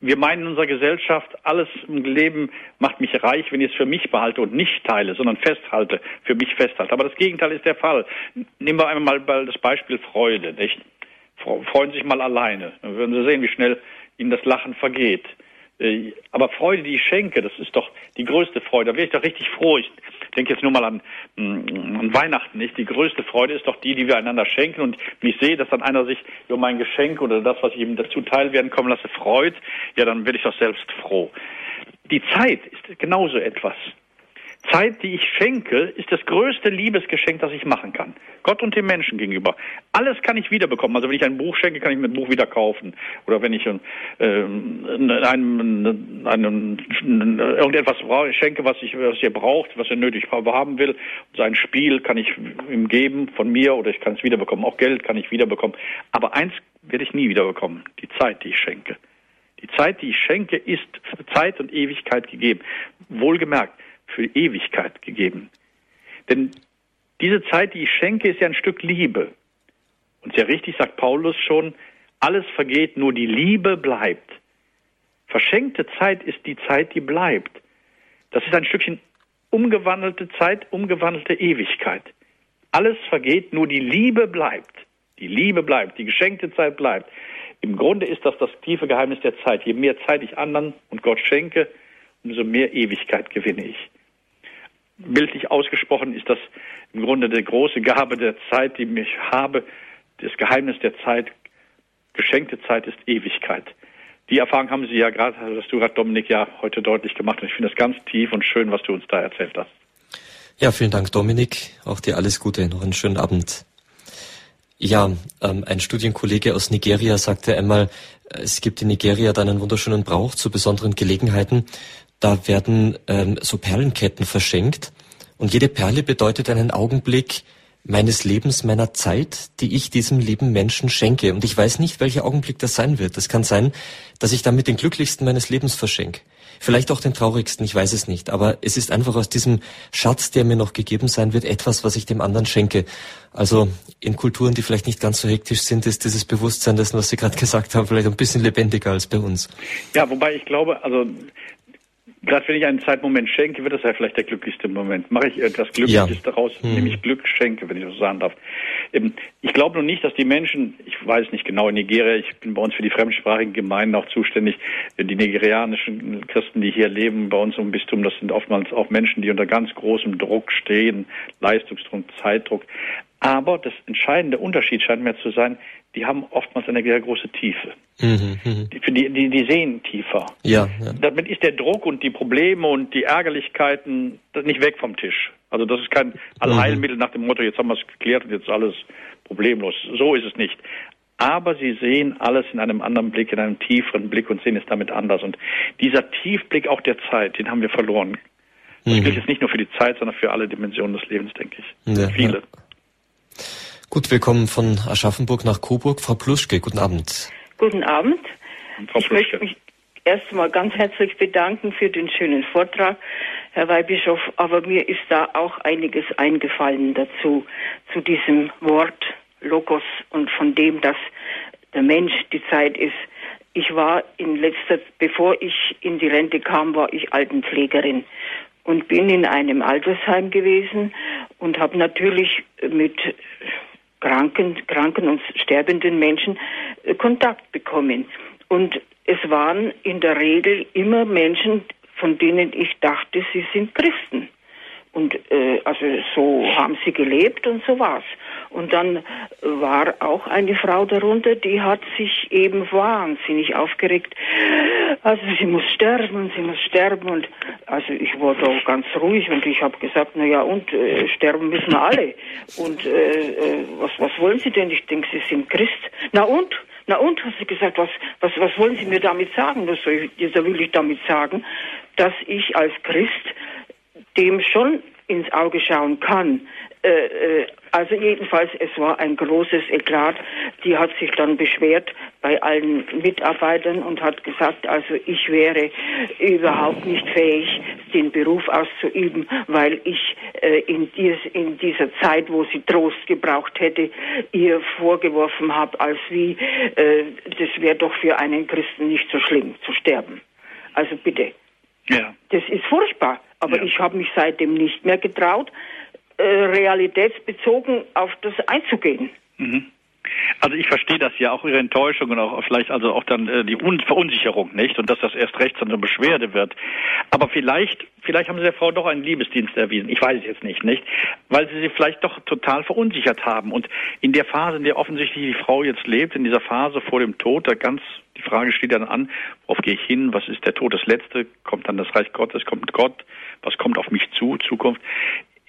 Wir meinen in unserer Gesellschaft, alles im Leben macht mich reich, wenn ich es für mich behalte und nicht teile, sondern festhalte, für mich festhalte. Aber das Gegenteil ist der Fall. Nehmen wir einmal mal das Beispiel Freude, nicht? Freuen sich mal alleine. Dann würden Sie sehen, wie schnell Ihnen das Lachen vergeht. Äh, aber Freude, die ich schenke, das ist doch die größte Freude. Da wäre ich doch richtig froh. Ich denke jetzt nur mal an, mm, an Weihnachten, nicht? Die größte Freude ist doch die, die wir einander schenken. Und wenn ich sehe, dass dann einer sich über mein Geschenk oder das, was ich ihm dazu teil werden kommen lasse, freut, ja, dann werde ich doch selbst froh. Die Zeit ist genauso etwas. Zeit, die ich schenke, ist das größte Liebesgeschenk, das ich machen kann. Gott und dem Menschen gegenüber. Alles kann ich wiederbekommen. Also wenn ich ein Buch schenke, kann ich mir ein Buch wieder kaufen. Oder wenn ich äh, einem, einem, irgendetwas schenke, was ich, was ihr braucht, was ihr nötig haben will, sein Spiel kann ich ihm geben von mir oder ich kann es wiederbekommen. Auch Geld kann ich wiederbekommen. Aber eins werde ich nie wiederbekommen. Die Zeit, die ich schenke. Die Zeit, die ich schenke, ist Zeit und Ewigkeit gegeben. Wohlgemerkt für Ewigkeit gegeben. Denn diese Zeit, die ich schenke, ist ja ein Stück Liebe. Und sehr richtig sagt Paulus schon, alles vergeht, nur die Liebe bleibt. Verschenkte Zeit ist die Zeit, die bleibt. Das ist ein Stückchen umgewandelte Zeit, umgewandelte Ewigkeit. Alles vergeht, nur die Liebe bleibt. Die Liebe bleibt, die geschenkte Zeit bleibt. Im Grunde ist das das tiefe Geheimnis der Zeit. Je mehr Zeit ich anderen und Gott schenke, umso mehr Ewigkeit gewinne ich bildlich ausgesprochen ist das im Grunde die große Gabe der Zeit, die ich habe. Das Geheimnis der Zeit, geschenkte Zeit ist Ewigkeit. Die Erfahrung haben Sie ja gerade, hast du gerade Dominik ja heute deutlich gemacht und ich finde das ganz tief und schön, was du uns da erzählt hast. Ja, vielen Dank Dominik. Auch dir alles Gute, noch einen schönen Abend. Ja, ähm, ein Studienkollege aus Nigeria sagte einmal, es gibt in Nigeria dann einen wunderschönen Brauch zu besonderen Gelegenheiten. Da werden ähm, so Perlenketten verschenkt und jede Perle bedeutet einen Augenblick meines Lebens, meiner Zeit, die ich diesem lieben Menschen schenke. Und ich weiß nicht, welcher Augenblick das sein wird. Es kann sein, dass ich damit den glücklichsten meines Lebens verschenke. Vielleicht auch den traurigsten, ich weiß es nicht. Aber es ist einfach aus diesem Schatz, der mir noch gegeben sein wird, etwas, was ich dem anderen schenke. Also in Kulturen, die vielleicht nicht ganz so hektisch sind, ist dieses Bewusstsein dessen, was Sie gerade gesagt haben, vielleicht ein bisschen lebendiger als bei uns. Ja, wobei ich glaube, also gerade wenn ich einen Zeitmoment schenke, wird das ja vielleicht der glücklichste Moment. Mache ich etwas Glückliches ja. daraus, hm. nämlich Glück schenke, wenn ich das sagen darf. Ich glaube nun nicht, dass die Menschen, ich weiß nicht genau in Nigeria, ich bin bei uns für die fremdsprachigen Gemeinden auch zuständig, die nigerianischen Christen, die hier leben, bei uns im Bistum, das sind oftmals auch Menschen, die unter ganz großem Druck stehen, Leistungsdruck, Zeitdruck. Aber das entscheidende Unterschied scheint mir zu sein, die haben oftmals eine sehr große Tiefe. Mhm, mhm, die, die, die sehen tiefer. Ja, ja. Damit ist der Druck und die Probleme und die Ärgerlichkeiten nicht weg vom Tisch. Also das ist kein Allheilmittel mhm. nach dem Motto, jetzt haben wir es geklärt und jetzt ist alles problemlos. So ist es nicht. Aber sie sehen alles in einem anderen Blick, in einem tieferen Blick und sehen es damit anders. Und dieser Tiefblick auch der Zeit, den haben wir verloren. Das mhm. gilt jetzt nicht nur für die Zeit, sondern für alle Dimensionen des Lebens, denke ich. Ja, Viele. Ja. Gut, willkommen von Aschaffenburg nach Coburg. Frau Pluschke, guten Abend. Guten Abend. Frau ich möchte mich erst einmal ganz herzlich bedanken für den schönen Vortrag, Herr Weihbischof. Aber mir ist da auch einiges eingefallen dazu, zu diesem Wort Logos und von dem, dass der Mensch die Zeit ist. Ich war in letzter, bevor ich in die Rente kam, war ich Altenpflegerin und bin in einem Altersheim gewesen und habe natürlich mit kranken, kranken und sterbenden Menschen äh, Kontakt bekommen. Und es waren in der Regel immer Menschen, von denen ich dachte, sie sind Christen. Und äh, also so haben sie gelebt und so war's. Und dann war auch eine Frau darunter, die hat sich eben wahnsinnig aufgeregt. Also sie muss sterben und sie muss sterben und also ich war da ganz ruhig und ich habe gesagt, na ja und äh, sterben müssen alle. Und äh, äh, was was wollen Sie denn? Ich denke, Sie sind Christ. Na und? Na und, hast du gesagt, was, was, was wollen Sie mir damit sagen? Das soll ich, da will ich damit sagen, dass ich als Christ dem schon ins Auge schauen kann. Äh, äh, also jedenfalls, es war ein großes Eklat. Die hat sich dann beschwert bei allen Mitarbeitern und hat gesagt, also ich wäre überhaupt nicht fähig, den Beruf auszuüben, weil ich äh, in, dies, in, dieser Zeit, wo sie Trost gebraucht hätte, ihr vorgeworfen habe, als wie, äh, das wäre doch für einen Christen nicht so schlimm zu sterben. Also bitte. Ja. Das ist furchtbar. Aber ja. ich habe mich seitdem nicht mehr getraut, äh, realitätsbezogen auf das einzugehen. Mhm. Also ich verstehe das ja auch ihre Enttäuschung und auch vielleicht also auch dann äh, die Un Verunsicherung nicht und dass das erst recht zu einer Beschwerde wird. Aber vielleicht vielleicht haben sie der Frau doch einen Liebesdienst erwiesen. Ich weiß es jetzt nicht, nicht, weil sie sie vielleicht doch total verunsichert haben und in der Phase, in der offensichtlich die Frau jetzt lebt, in dieser Phase vor dem Tod, da ganz die Frage steht dann an, worauf gehe ich hin? Was ist der Tod das Letzte? Kommt dann das Reich Gottes? Kommt Gott? Was kommt auf mich zu? Zukunft?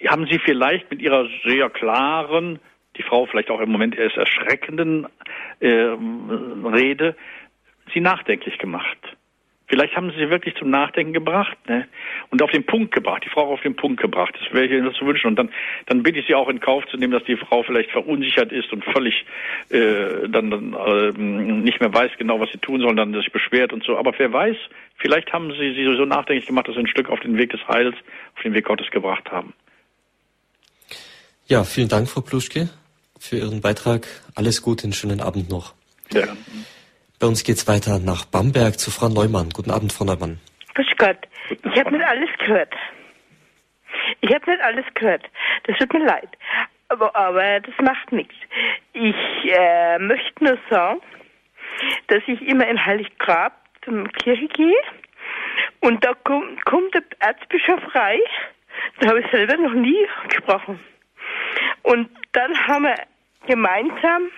Haben Sie vielleicht mit Ihrer sehr klaren die Frau vielleicht auch im Moment erst erschreckenden äh, Rede sie nachdenklich gemacht. Vielleicht haben sie sie wirklich zum Nachdenken gebracht ne? und auf den Punkt gebracht, die Frau auf den Punkt gebracht. Das wäre ich Ihnen zu wünschen. Und dann, dann bitte ich Sie auch in Kauf zu nehmen, dass die Frau vielleicht verunsichert ist und völlig äh, dann, dann äh, nicht mehr weiß genau, was sie tun soll, dann sich beschwert und so. Aber wer weiß, vielleicht haben Sie sie so nachdenklich gemacht, dass Sie ein Stück auf den Weg des Heils, auf den Weg Gottes gebracht haben. Ja, vielen Dank, Frau Pluschke für Ihren Beitrag. Alles Gute, einen schönen Abend noch. Ja. Bei uns geht's weiter nach Bamberg zu Frau Neumann. Guten Abend, Frau Neumann. Grüß Gott. Ich habe nicht alles gehört. Ich habe nicht alles gehört. Das tut mir leid. Aber, aber das macht nichts. Ich äh, möchte nur sagen, dass ich immer in Heiliggrab zum Kirche gehe und da kommt, kommt der Erzbischof rein. Da habe ich selber noch nie gesprochen. Und dann haben wir gemeinsam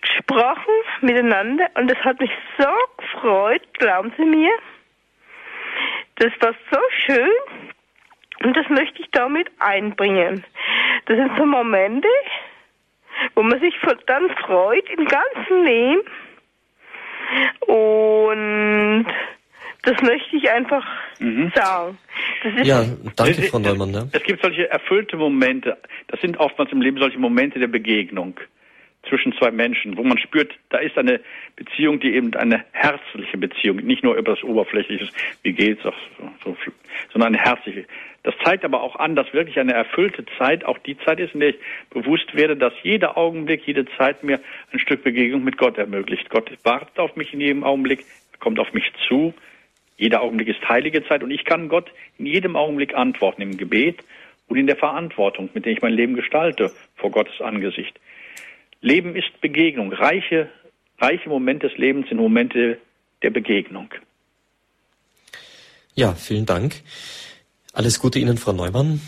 gesprochen miteinander und das hat mich so gefreut, glauben Sie mir. Das war so schön und das möchte ich damit einbringen. Das sind so Momente, wo man sich dann freut im ganzen Leben und das möchte ich einfach mhm. sagen. ja, danke, Frau Neumann. Ne? Es gibt solche erfüllte Momente. Das sind oftmals im Leben solche Momente der Begegnung zwischen zwei Menschen, wo man spürt, da ist eine Beziehung, die eben eine herzliche Beziehung, nicht nur etwas Oberflächliches, wie geht's, so, so, sondern eine herzliche. Das zeigt aber auch an, dass wirklich eine erfüllte Zeit auch die Zeit ist, in der ich bewusst werde, dass jeder Augenblick, jede Zeit mir ein Stück Begegnung mit Gott ermöglicht. Gott wartet auf mich in jedem Augenblick, er kommt auf mich zu, jeder Augenblick ist heilige Zeit und ich kann Gott in jedem Augenblick antworten im Gebet und in der Verantwortung, mit der ich mein Leben gestalte vor Gottes Angesicht. Leben ist Begegnung. Reiche, reiche Momente des Lebens sind Momente der Begegnung. Ja, vielen Dank. Alles Gute Ihnen, Frau Neumann.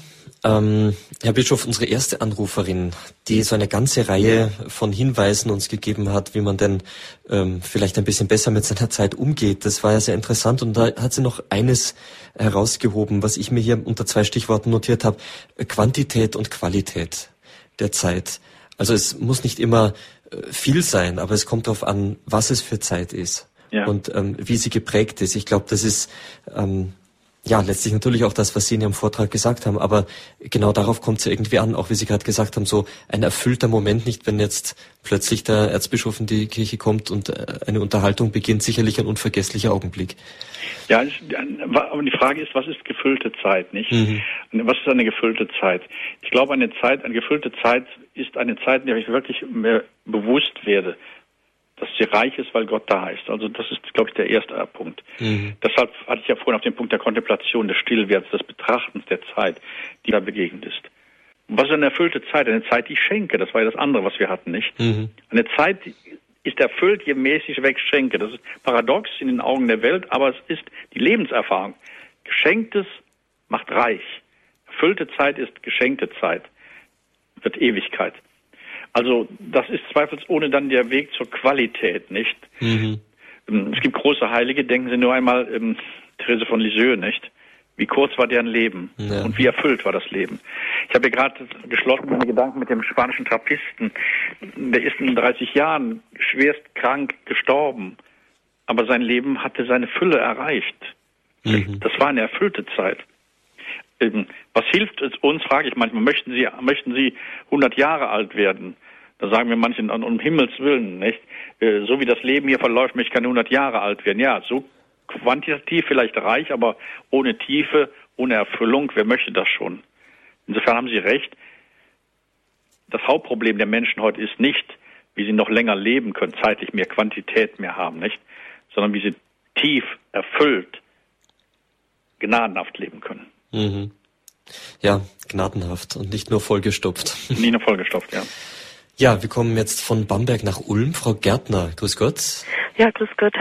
Ähm, Herr Bischof, unsere erste Anruferin, die so eine ganze Reihe von Hinweisen uns gegeben hat, wie man denn ähm, vielleicht ein bisschen besser mit seiner Zeit umgeht, das war ja sehr interessant. Und da hat sie noch eines herausgehoben, was ich mir hier unter zwei Stichworten notiert habe. Quantität und Qualität der Zeit. Also es muss nicht immer äh, viel sein, aber es kommt darauf an, was es für Zeit ist ja. und ähm, wie sie geprägt ist. Ich glaube, das ist ähm, ja, letztlich natürlich auch das, was Sie in Ihrem Vortrag gesagt haben, aber genau darauf kommt es ja irgendwie an, auch wie Sie gerade gesagt haben, so ein erfüllter Moment nicht, wenn jetzt plötzlich der Erzbischof in die Kirche kommt und äh, eine Unterhaltung beginnt, sicherlich ein unvergesslicher Augenblick. Ja, aber die Frage ist, was ist gefüllte Zeit, nicht? Mhm. Was ist eine gefüllte Zeit? Ich glaube, eine Zeit, eine gefüllte Zeit ist eine Zeit, in der ich wirklich bewusst werde, dass sie reich ist, weil Gott da ist. Also das ist, glaube ich, der erste Punkt. Mhm. Deshalb hatte ich ja vorhin auf den Punkt der Kontemplation, des Stillwerts, des Betrachtens der Zeit, die da begegnet ist. Und was ist eine erfüllte Zeit? Eine Zeit, die ich schenke. Das war ja das andere, was wir hatten, nicht? Mhm. Eine Zeit ist erfüllt, je mäßig weg schenke. Das ist paradox in den Augen der Welt, aber es ist die Lebenserfahrung. Geschenktes macht reich. Erfüllte Zeit ist geschenkte Zeit. Wird Ewigkeit. Also das ist zweifelsohne dann der Weg zur Qualität, nicht? Mhm. Ähm, es gibt große Heilige, denken Sie nur einmal ähm, Therese von Lisieux, nicht? Wie kurz war deren Leben ja. und wie erfüllt war das Leben. Ich habe gerade geschlossen meine Gedanken mit dem spanischen Trappisten. Der ist in 30 Jahren schwerst krank gestorben, aber sein Leben hatte seine Fülle erreicht. Mhm. Das war eine erfüllte Zeit. Ähm, was hilft es uns, frage ich manchmal, möchten Sie, möchten Sie 100 Jahre alt werden? Da sagen wir manchen, um Himmels Willen, nicht? Äh, so wie das Leben hier verläuft, möchte ich keine 100 Jahre alt werden. Ja, so quantitativ vielleicht reich, aber ohne Tiefe, ohne Erfüllung, wer möchte das schon? Insofern haben Sie recht. Das Hauptproblem der Menschen heute ist nicht, wie sie noch länger leben können, zeitlich mehr Quantität mehr haben, nicht? Sondern wie sie tief, erfüllt, gnadenhaft leben können. Mhm. Ja, gnadenhaft und nicht nur vollgestopft. Nicht nur vollgestopft, ja. Ja, wir kommen jetzt von Bamberg nach Ulm. Frau Gärtner, grüß Gott. Ja, grüß Gott.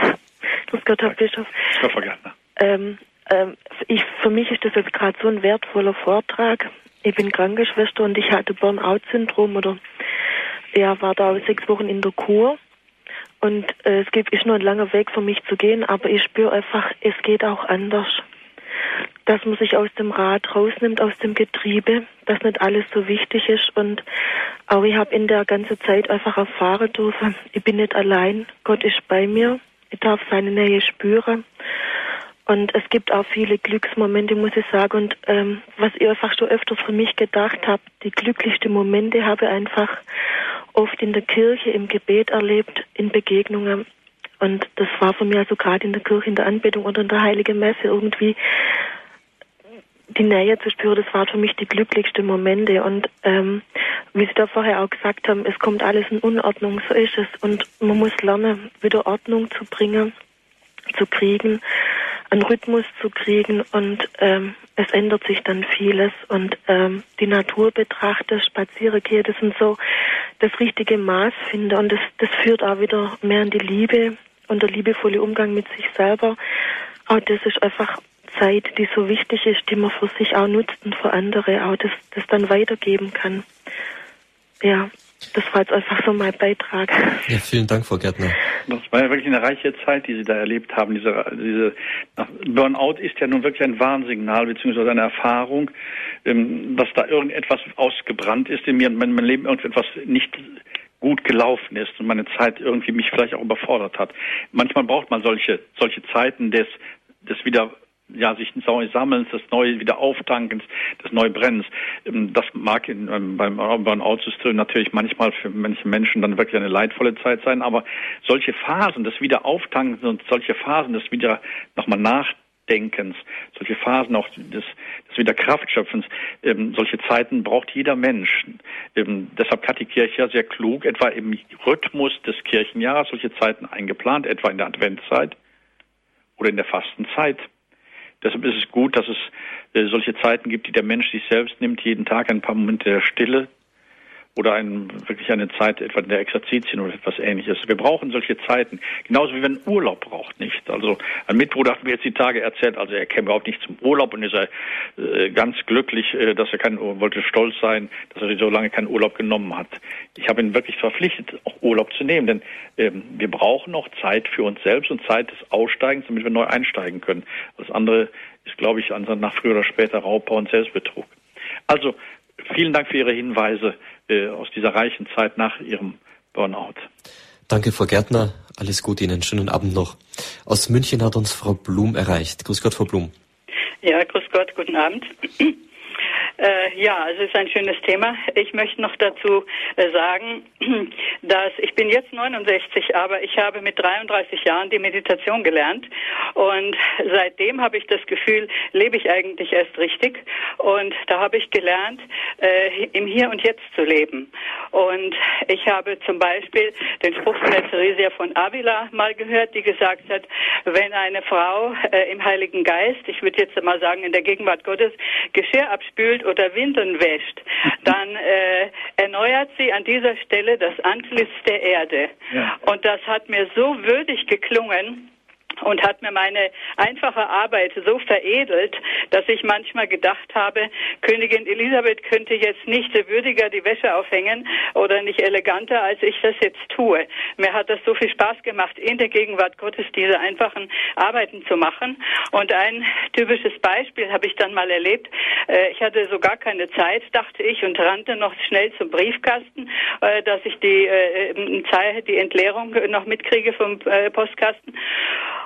Grüß Gott, Herr Bischof. Grüß Gott, Frau Gärtner. Ähm, ähm, ich, für mich ist das jetzt gerade so ein wertvoller Vortrag. Ich bin Krankenschwester und ich hatte Burnout-Syndrom oder ja, war da sechs Wochen in der Kur. Und äh, es gibt, ist nur ein langer Weg für mich zu gehen, aber ich spüre einfach, es geht auch anders dass man sich aus dem Rad rausnimmt, aus dem Getriebe, dass nicht alles so wichtig ist. Und auch ich habe in der ganzen Zeit einfach erfahren dürfen, ich bin nicht allein, Gott ist bei mir, ich darf seine Nähe spüren. Und es gibt auch viele Glücksmomente, muss ich sagen. Und ähm, was ich einfach schon öfters für mich gedacht habe, die glücklichsten Momente habe ich einfach oft in der Kirche, im Gebet erlebt, in Begegnungen. Und das war für mich also gerade in der Kirche, in der Anbetung oder in der Heiligen Messe irgendwie die Nähe zu spüren, das war für mich die glücklichsten Momente. Und ähm, wie Sie da vorher auch gesagt haben, es kommt alles in Unordnung, so ist es. Und man muss lernen, wieder Ordnung zu bringen, zu kriegen, einen Rhythmus zu kriegen und ähm, es ändert sich dann vieles. Und ähm, die Natur betrachte, spazieren gehe, das sind so das richtige Maß finde. Und das, das führt auch wieder mehr in die Liebe und der liebevolle Umgang mit sich selber. Auch das ist einfach Zeit, die so wichtig ist, die man für sich auch nutzt und für andere auch das, das dann weitergeben kann. Ja, das war jetzt einfach so mein Beitrag. Ja, vielen Dank, Frau Gärtner. Das war ja wirklich eine reiche Zeit, die Sie da erlebt haben. Diese, diese Burnout ist ja nun wirklich ein Warnsignal beziehungsweise eine Erfahrung, ähm, dass da irgendetwas ausgebrannt ist in mir und mein, mein Leben irgendetwas nicht gut gelaufen ist und meine Zeit irgendwie mich vielleicht auch überfordert hat. Manchmal braucht man solche solche Zeiten des des wieder ja, sich neu sammelns, des neue wieder auftankens, des Neubrennens. Ähm, das mag in, ähm, beim Burnout-System natürlich manchmal für manche Menschen dann wirklich eine leidvolle Zeit sein, aber solche Phasen des Wiederauftankens und solche Phasen des wieder nochmal Nachdenkens, solche Phasen auch des, des wieder Kraftschöpfens, ähm, solche Zeiten braucht jeder Mensch. Ähm, deshalb hat die Kirche ja sehr klug, etwa im Rhythmus des Kirchenjahres solche Zeiten eingeplant, etwa in der Adventszeit oder in der Fastenzeit. Deshalb ist es gut, dass es äh, solche Zeiten gibt, die der Mensch sich selbst nimmt, jeden Tag ein paar Momente der Stille oder ein, wirklich eine Zeit etwa der Exerzitien oder etwas ähnliches. Wir brauchen solche Zeiten. Genauso wie wenn Urlaub braucht, nicht? Also ein Mitbruder hat mir jetzt die Tage erzählt, also er käme überhaupt nicht zum Urlaub und ist er äh, ganz glücklich, äh, dass er keinen, wollte stolz sein, dass er so lange keinen Urlaub genommen hat. Ich habe ihn wirklich verpflichtet, auch Urlaub zu nehmen, denn ähm, wir brauchen noch Zeit für uns selbst und Zeit des Aussteigens, damit wir neu einsteigen können. Das andere ist, glaube ich, nach früher oder später Raubbau und Selbstbetrug. Also vielen Dank für Ihre Hinweise äh, aus dieser reichen Zeit nach Ihrem Burnout. Danke, Frau Gärtner. Alles Gute Ihnen. Schönen Abend noch. Aus München hat uns Frau Blum erreicht. Grüß Gott, Frau Blum. Ja, grüß Gott, guten Abend. Äh, ja, also es ist ein schönes Thema. Ich möchte noch dazu äh, sagen, dass ich bin jetzt 69, aber ich habe mit 33 Jahren die Meditation gelernt und seitdem habe ich das Gefühl, lebe ich eigentlich erst richtig und da habe ich gelernt, äh, im Hier und Jetzt zu leben. Und ich habe zum Beispiel den Spruch von der Theresia von Avila mal gehört, die gesagt hat, wenn eine Frau äh, im Heiligen Geist, ich würde jetzt mal sagen in der Gegenwart Gottes, Geschirr abspült oder Windeln wäscht, dann äh, erneuert sie an dieser Stelle das Antlitz der Erde. Ja. Und das hat mir so würdig geklungen, und hat mir meine einfache Arbeit so veredelt, dass ich manchmal gedacht habe, Königin Elisabeth könnte jetzt nicht würdiger die Wäsche aufhängen oder nicht eleganter, als ich das jetzt tue. Mir hat das so viel Spaß gemacht, in der Gegenwart Gottes diese einfachen Arbeiten zu machen. Und ein typisches Beispiel habe ich dann mal erlebt. Äh, ich hatte so gar keine Zeit, dachte ich, und rannte noch schnell zum Briefkasten, äh, dass ich die, äh, die Entleerung noch mitkriege vom Postkasten.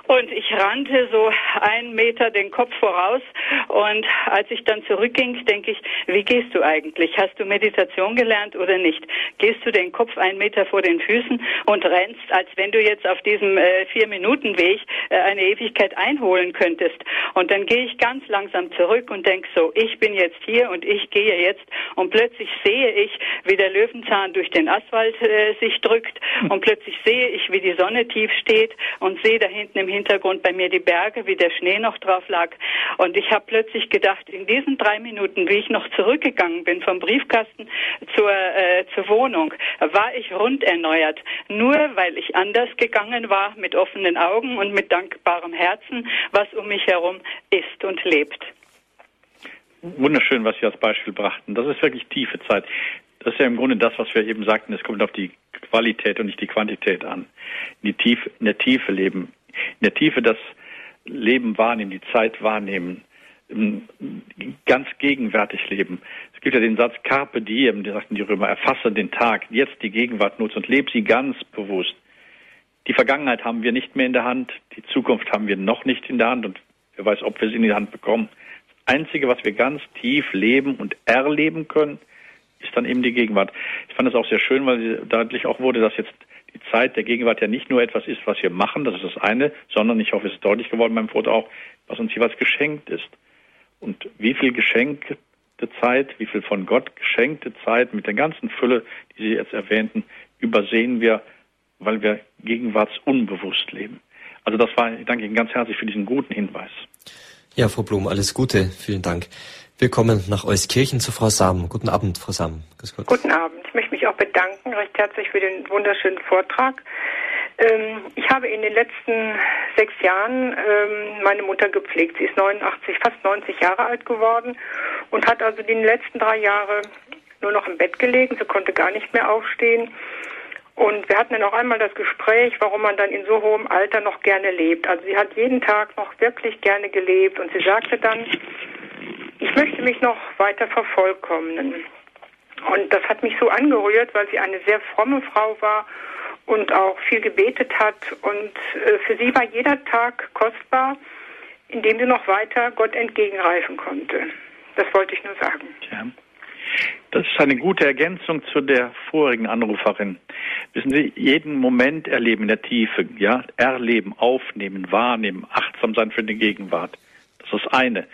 Und ich rannte so einen Meter den Kopf voraus. Und als ich dann zurückging, denke ich, wie gehst du eigentlich? Hast du Meditation gelernt oder nicht? Gehst du den Kopf einen Meter vor den Füßen und rennst, als wenn du jetzt auf diesem äh, Vier-Minuten-Weg äh, eine Ewigkeit einholen könntest? Und dann gehe ich ganz langsam zurück und denke so, ich bin jetzt hier und ich gehe jetzt. Und plötzlich sehe ich, wie der Löwenzahn durch den Asphalt äh, sich drückt. Und plötzlich sehe ich, wie die Sonne tief steht und sehe da hinten im Hintergrund bei mir die Berge, wie der Schnee noch drauf lag. Und ich habe plötzlich gedacht, in diesen drei Minuten, wie ich noch zurückgegangen bin vom Briefkasten zur, äh, zur Wohnung, war ich rund erneuert. Nur weil ich anders gegangen war, mit offenen Augen und mit dankbarem Herzen, was um mich herum ist und lebt. Wunderschön, was Sie als Beispiel brachten. Das ist wirklich tiefe Zeit. Das ist ja im Grunde das, was wir eben sagten. Es kommt auf die Qualität und nicht die Quantität an. In, die Tiefe, in der Tiefe leben in der Tiefe das Leben wahrnehmen, die Zeit wahrnehmen, ganz gegenwärtig leben. Es gibt ja den Satz Carpe diem, den sagten die Römer, erfasse den Tag, jetzt die Gegenwart nutze und lebe sie ganz bewusst. Die Vergangenheit haben wir nicht mehr in der Hand, die Zukunft haben wir noch nicht in der Hand und wer weiß, ob wir sie in die Hand bekommen. Das Einzige, was wir ganz tief leben und erleben können, ist dann eben die Gegenwart. Ich fand es auch sehr schön, weil deutlich auch wurde, dass jetzt die Zeit der Gegenwart ja nicht nur etwas ist, was wir machen, das ist das eine, sondern ich hoffe, es ist deutlich geworden beim Foto auch, was uns jeweils geschenkt ist. Und wie viel geschenkte Zeit, wie viel von Gott geschenkte Zeit mit der ganzen Fülle, die Sie jetzt erwähnten, übersehen wir, weil wir gegenwartsunbewusst leben. Also das war, ich danke Ihnen ganz herzlich für diesen guten Hinweis. Ja, Frau Blum, alles Gute. Vielen Dank. Wir kommen nach Euskirchen zu Frau Sam. Guten Abend, Frau Sam. Guten Abend. Ich möchte mich auch bedanken, recht herzlich für den wunderschönen Vortrag. Ähm, ich habe in den letzten sechs Jahren ähm, meine Mutter gepflegt. Sie ist 89, fast 90 Jahre alt geworden und hat also die letzten drei Jahre nur noch im Bett gelegen. Sie konnte gar nicht mehr aufstehen. Und wir hatten dann auch einmal das Gespräch, warum man dann in so hohem Alter noch gerne lebt. Also sie hat jeden Tag noch wirklich gerne gelebt und sie sagte dann, ich möchte mich noch weiter vervollkommnen. Und das hat mich so angerührt, weil sie eine sehr fromme Frau war und auch viel gebetet hat. Und äh, für sie war jeder Tag kostbar, indem sie noch weiter Gott entgegenreifen konnte. Das wollte ich nur sagen. Ja. Das ist eine gute Ergänzung zu der vorigen Anruferin. Wissen Sie, jeden Moment erleben in der Tiefe, ja, erleben, aufnehmen, wahrnehmen, achtsam sein für die Gegenwart. Das ist das eine.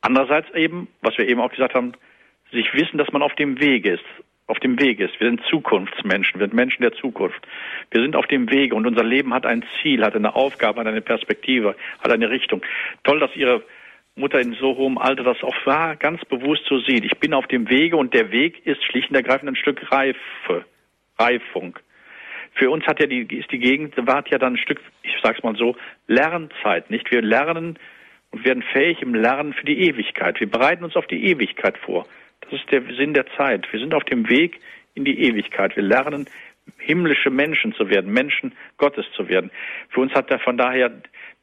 Andererseits eben, was wir eben auch gesagt haben, sich wissen, dass man auf dem Weg ist, auf dem Weg ist. Wir sind Zukunftsmenschen, wir sind Menschen der Zukunft. Wir sind auf dem Wege und unser Leben hat ein Ziel, hat eine Aufgabe, hat eine Perspektive, hat eine Richtung. Toll, dass Ihre Mutter in so hohem Alter das auch war, ganz bewusst so sieht. Ich bin auf dem Wege und der Weg ist schlicht und ergreifend ein Stück Reife, Reifung. Für uns hat ja die, ist die Gegenwart ja dann ein Stück, ich sag's mal so, Lernzeit, nicht? Wir lernen und werden fähig im Lernen für die Ewigkeit. Wir bereiten uns auf die Ewigkeit vor. Das ist der Sinn der Zeit. Wir sind auf dem Weg in die Ewigkeit. Wir lernen, himmlische Menschen zu werden, Menschen Gottes zu werden. Für uns hat er von daher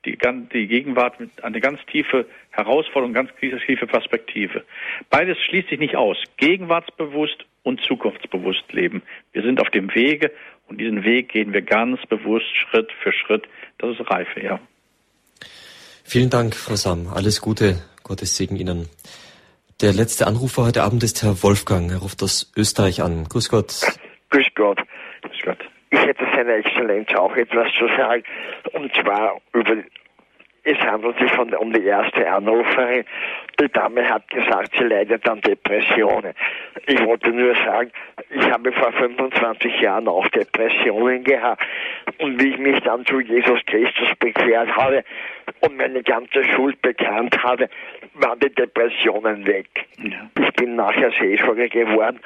die, die Gegenwart eine ganz tiefe Herausforderung, ganz tiefe Perspektive. Beides schließt sich nicht aus. Gegenwartsbewusst und zukunftsbewusst leben. Wir sind auf dem Wege und diesen Weg gehen wir ganz bewusst Schritt für Schritt. Das ist Reife, ja. Vielen Dank, Frau Sam. Alles Gute. Gottes Segen Ihnen. Der letzte Anrufer heute Abend ist Herr Wolfgang. Er ruft aus Österreich an. Grüß Gott. Grüß Gott. Grüß Gott. Ich hätte seiner Exzellenz auch etwas zu sagen. Und zwar über es handelt sich von, um die erste Anruferin. Die Dame hat gesagt, sie leidet an Depressionen. Ich wollte nur sagen, ich habe vor 25 Jahren auch Depressionen gehabt. Und wie ich mich dann zu Jesus Christus bekehrt habe und meine ganze Schuld bekannt habe, waren die Depressionen weg. Ja. Ich bin nachher Seelsorger geworden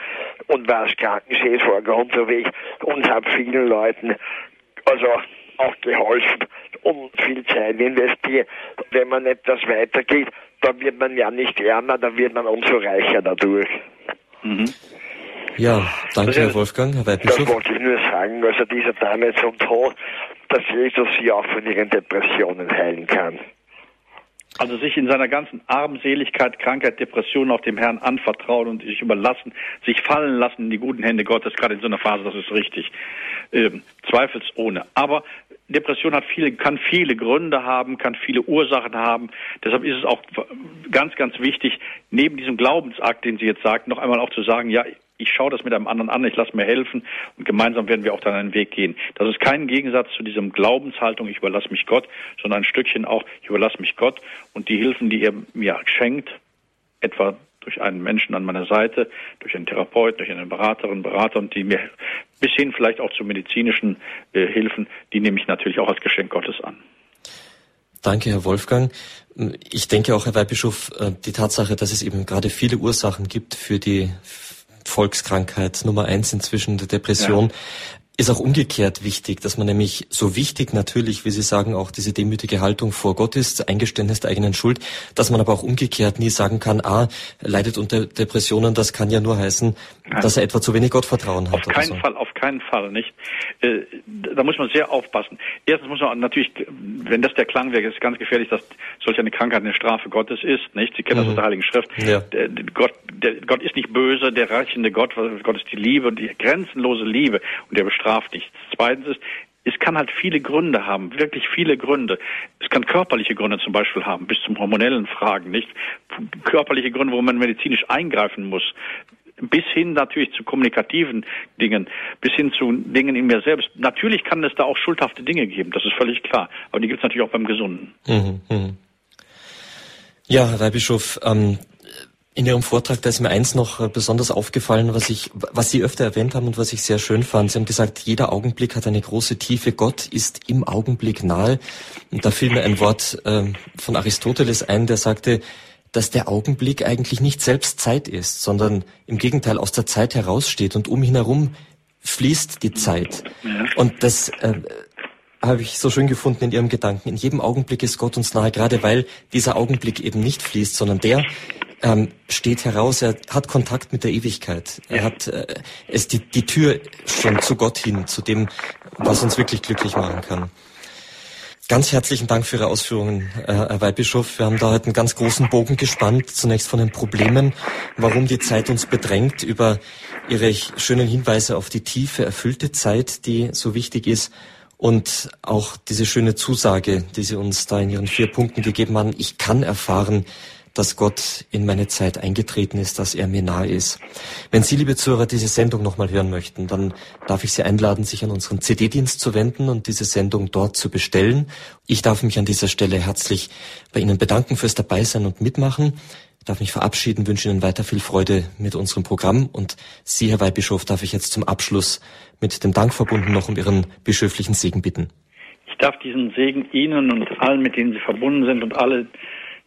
und war als Krankenseelsorger unterwegs und habe vielen Leuten, also auch geholfen und viel Zeit investiert. Wenn man etwas weitergeht, dann wird man ja nicht ärmer, dann wird man umso reicher dadurch. Mhm. Ja, danke, Herr Wolfgang. Herr. Das wollte ich nur sagen, also dieser Dame zum Tod, dass Jesus sie auch von ihren Depressionen heilen kann. Also sich in seiner ganzen Armseligkeit, Krankheit, Depression auch dem Herrn anvertrauen und sich überlassen, sich fallen lassen in die guten Hände Gottes, gerade in so einer Phase, das ist richtig. Ähm, zweifelsohne. Aber Depression hat viele, kann viele Gründe haben, kann viele Ursachen haben. Deshalb ist es auch ganz, ganz wichtig, neben diesem Glaubensakt, den Sie jetzt sagt, noch einmal auch zu sagen, ja, ich schaue das mit einem anderen an, ich lasse mir helfen und gemeinsam werden wir auch dann einen Weg gehen. Das ist kein Gegensatz zu diesem Glaubenshaltung, ich überlasse mich Gott, sondern ein Stückchen auch, ich überlasse mich Gott und die Hilfen, die er mir schenkt, etwa durch einen Menschen an meiner Seite, durch einen Therapeut, durch eine Beraterin, Berater und die mir bis hin vielleicht auch zu medizinischen äh, Hilfen, die nehme ich natürlich auch als Geschenk Gottes an. Danke, Herr Wolfgang. Ich denke auch, Herr Weihbischof, äh, die Tatsache, dass es eben gerade viele Ursachen gibt für die Volkskrankheit Nummer eins inzwischen, der Depression, ist auch umgekehrt wichtig, dass man nämlich so wichtig natürlich, wie Sie sagen, auch diese demütige Haltung vor Gott ist, Eingeständnis der eigenen Schuld, dass man aber auch umgekehrt nie sagen kann, ah, leidet unter Depressionen, das kann ja nur heißen, dass er etwa zu wenig Gottvertrauen hat. Auf keinen so. Fall, auf keinen Fall, nicht. Äh, da muss man sehr aufpassen. Erstens muss man natürlich, wenn das der Klang wäre, ist ganz gefährlich, dass solch eine Krankheit eine Strafe Gottes ist, nicht? Sie kennen mhm. das aus der Heiligen Schrift. Ja. Gott, der, Gott ist nicht böse, der reichende Gott, Gott ist die Liebe und die grenzenlose Liebe und der bestraft bestraft nichts. Zweitens ist, es kann halt viele Gründe haben, wirklich viele Gründe. Es kann körperliche Gründe zum Beispiel haben, bis zum hormonellen Fragen, nicht? Körperliche Gründe, wo man medizinisch eingreifen muss. Bis hin natürlich zu kommunikativen Dingen, bis hin zu Dingen in mir selbst. Natürlich kann es da auch schuldhafte Dinge geben, das ist völlig klar. Aber die gibt es natürlich auch beim Gesunden. Mhm, mh. Ja, Herr Weihbischof, ähm, in Ihrem Vortrag, da ist mir eins noch äh, besonders aufgefallen, was ich, was Sie öfter erwähnt haben und was ich sehr schön fand. Sie haben gesagt, jeder Augenblick hat eine große Tiefe. Gott ist im Augenblick nahe. Und da fiel mir ein Wort äh, von Aristoteles ein, der sagte, dass der Augenblick eigentlich nicht selbst Zeit ist, sondern im Gegenteil aus der Zeit heraussteht und um ihn herum fließt die Zeit. Und das äh, habe ich so schön gefunden in Ihrem Gedanken. In jedem Augenblick ist Gott uns nahe, gerade weil dieser Augenblick eben nicht fließt, sondern der ähm, steht heraus, er hat Kontakt mit der Ewigkeit. Er hat äh, es die, die Tür schon zu Gott hin, zu dem, was uns wirklich glücklich machen kann. Ganz herzlichen Dank für Ihre Ausführungen, äh, Herr Weihbischof. Wir haben da heute einen ganz großen Bogen gespannt, zunächst von den Problemen, warum die Zeit uns bedrängt, über Ihre schönen Hinweise auf die tiefe, erfüllte Zeit, die so wichtig ist, und auch diese schöne Zusage, die Sie uns da in Ihren vier Punkten gegeben haben. Ich kann erfahren, dass Gott in meine Zeit eingetreten ist, dass er mir nahe ist. Wenn Sie, liebe Zuhörer, diese Sendung nochmal hören möchten, dann darf ich Sie einladen, sich an unseren CD-Dienst zu wenden und diese Sendung dort zu bestellen. Ich darf mich an dieser Stelle herzlich bei Ihnen bedanken fürs Dabeisein und Mitmachen. Ich darf mich verabschieden, wünsche Ihnen weiter viel Freude mit unserem Programm und Sie, Herr Weihbischof, darf ich jetzt zum Abschluss mit dem Dank verbunden noch um Ihren bischöflichen Segen bitten. Ich darf diesen Segen Ihnen und allen, mit denen Sie verbunden sind und alle,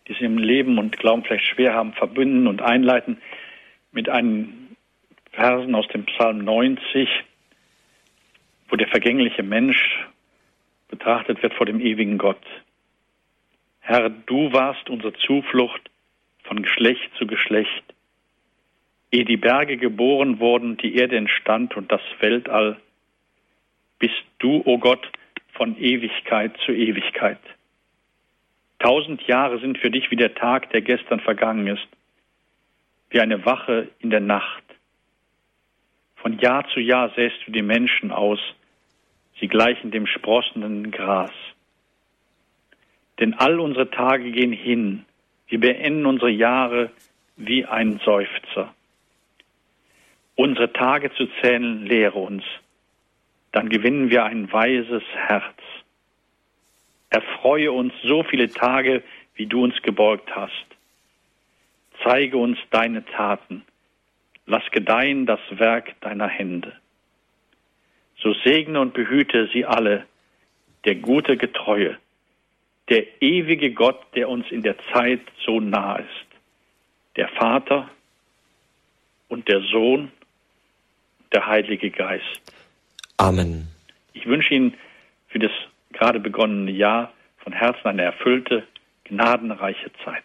die sie im Leben und Glauben vielleicht schwer haben, verbünden und einleiten mit einem Versen aus dem Psalm 90, wo der vergängliche Mensch betrachtet wird vor dem ewigen Gott. Herr, du warst unsere Zuflucht von Geschlecht zu Geschlecht. Ehe die Berge geboren wurden, die Erde entstand und das Weltall, bist du, o oh Gott, von Ewigkeit zu Ewigkeit. Tausend Jahre sind für dich wie der Tag, der gestern vergangen ist, wie eine Wache in der Nacht. Von Jahr zu Jahr säst du die Menschen aus, sie gleichen dem sprossenden Gras. Denn all unsere Tage gehen hin. Wir beenden unsere Jahre wie ein Seufzer. Unsere Tage zu zählen lehre uns. Dann gewinnen wir ein weises Herz. Erfreue uns so viele Tage, wie du uns gebeugt hast. Zeige uns deine Taten. Lass gedeihen das Werk deiner Hände. So segne und behüte sie alle, der gute Getreue, der ewige Gott, der uns in der Zeit so nah ist, der Vater und der Sohn, der Heilige Geist. Amen. Ich wünsche Ihnen für das gerade begonnene Jahr von Herzen eine erfüllte, gnadenreiche Zeit.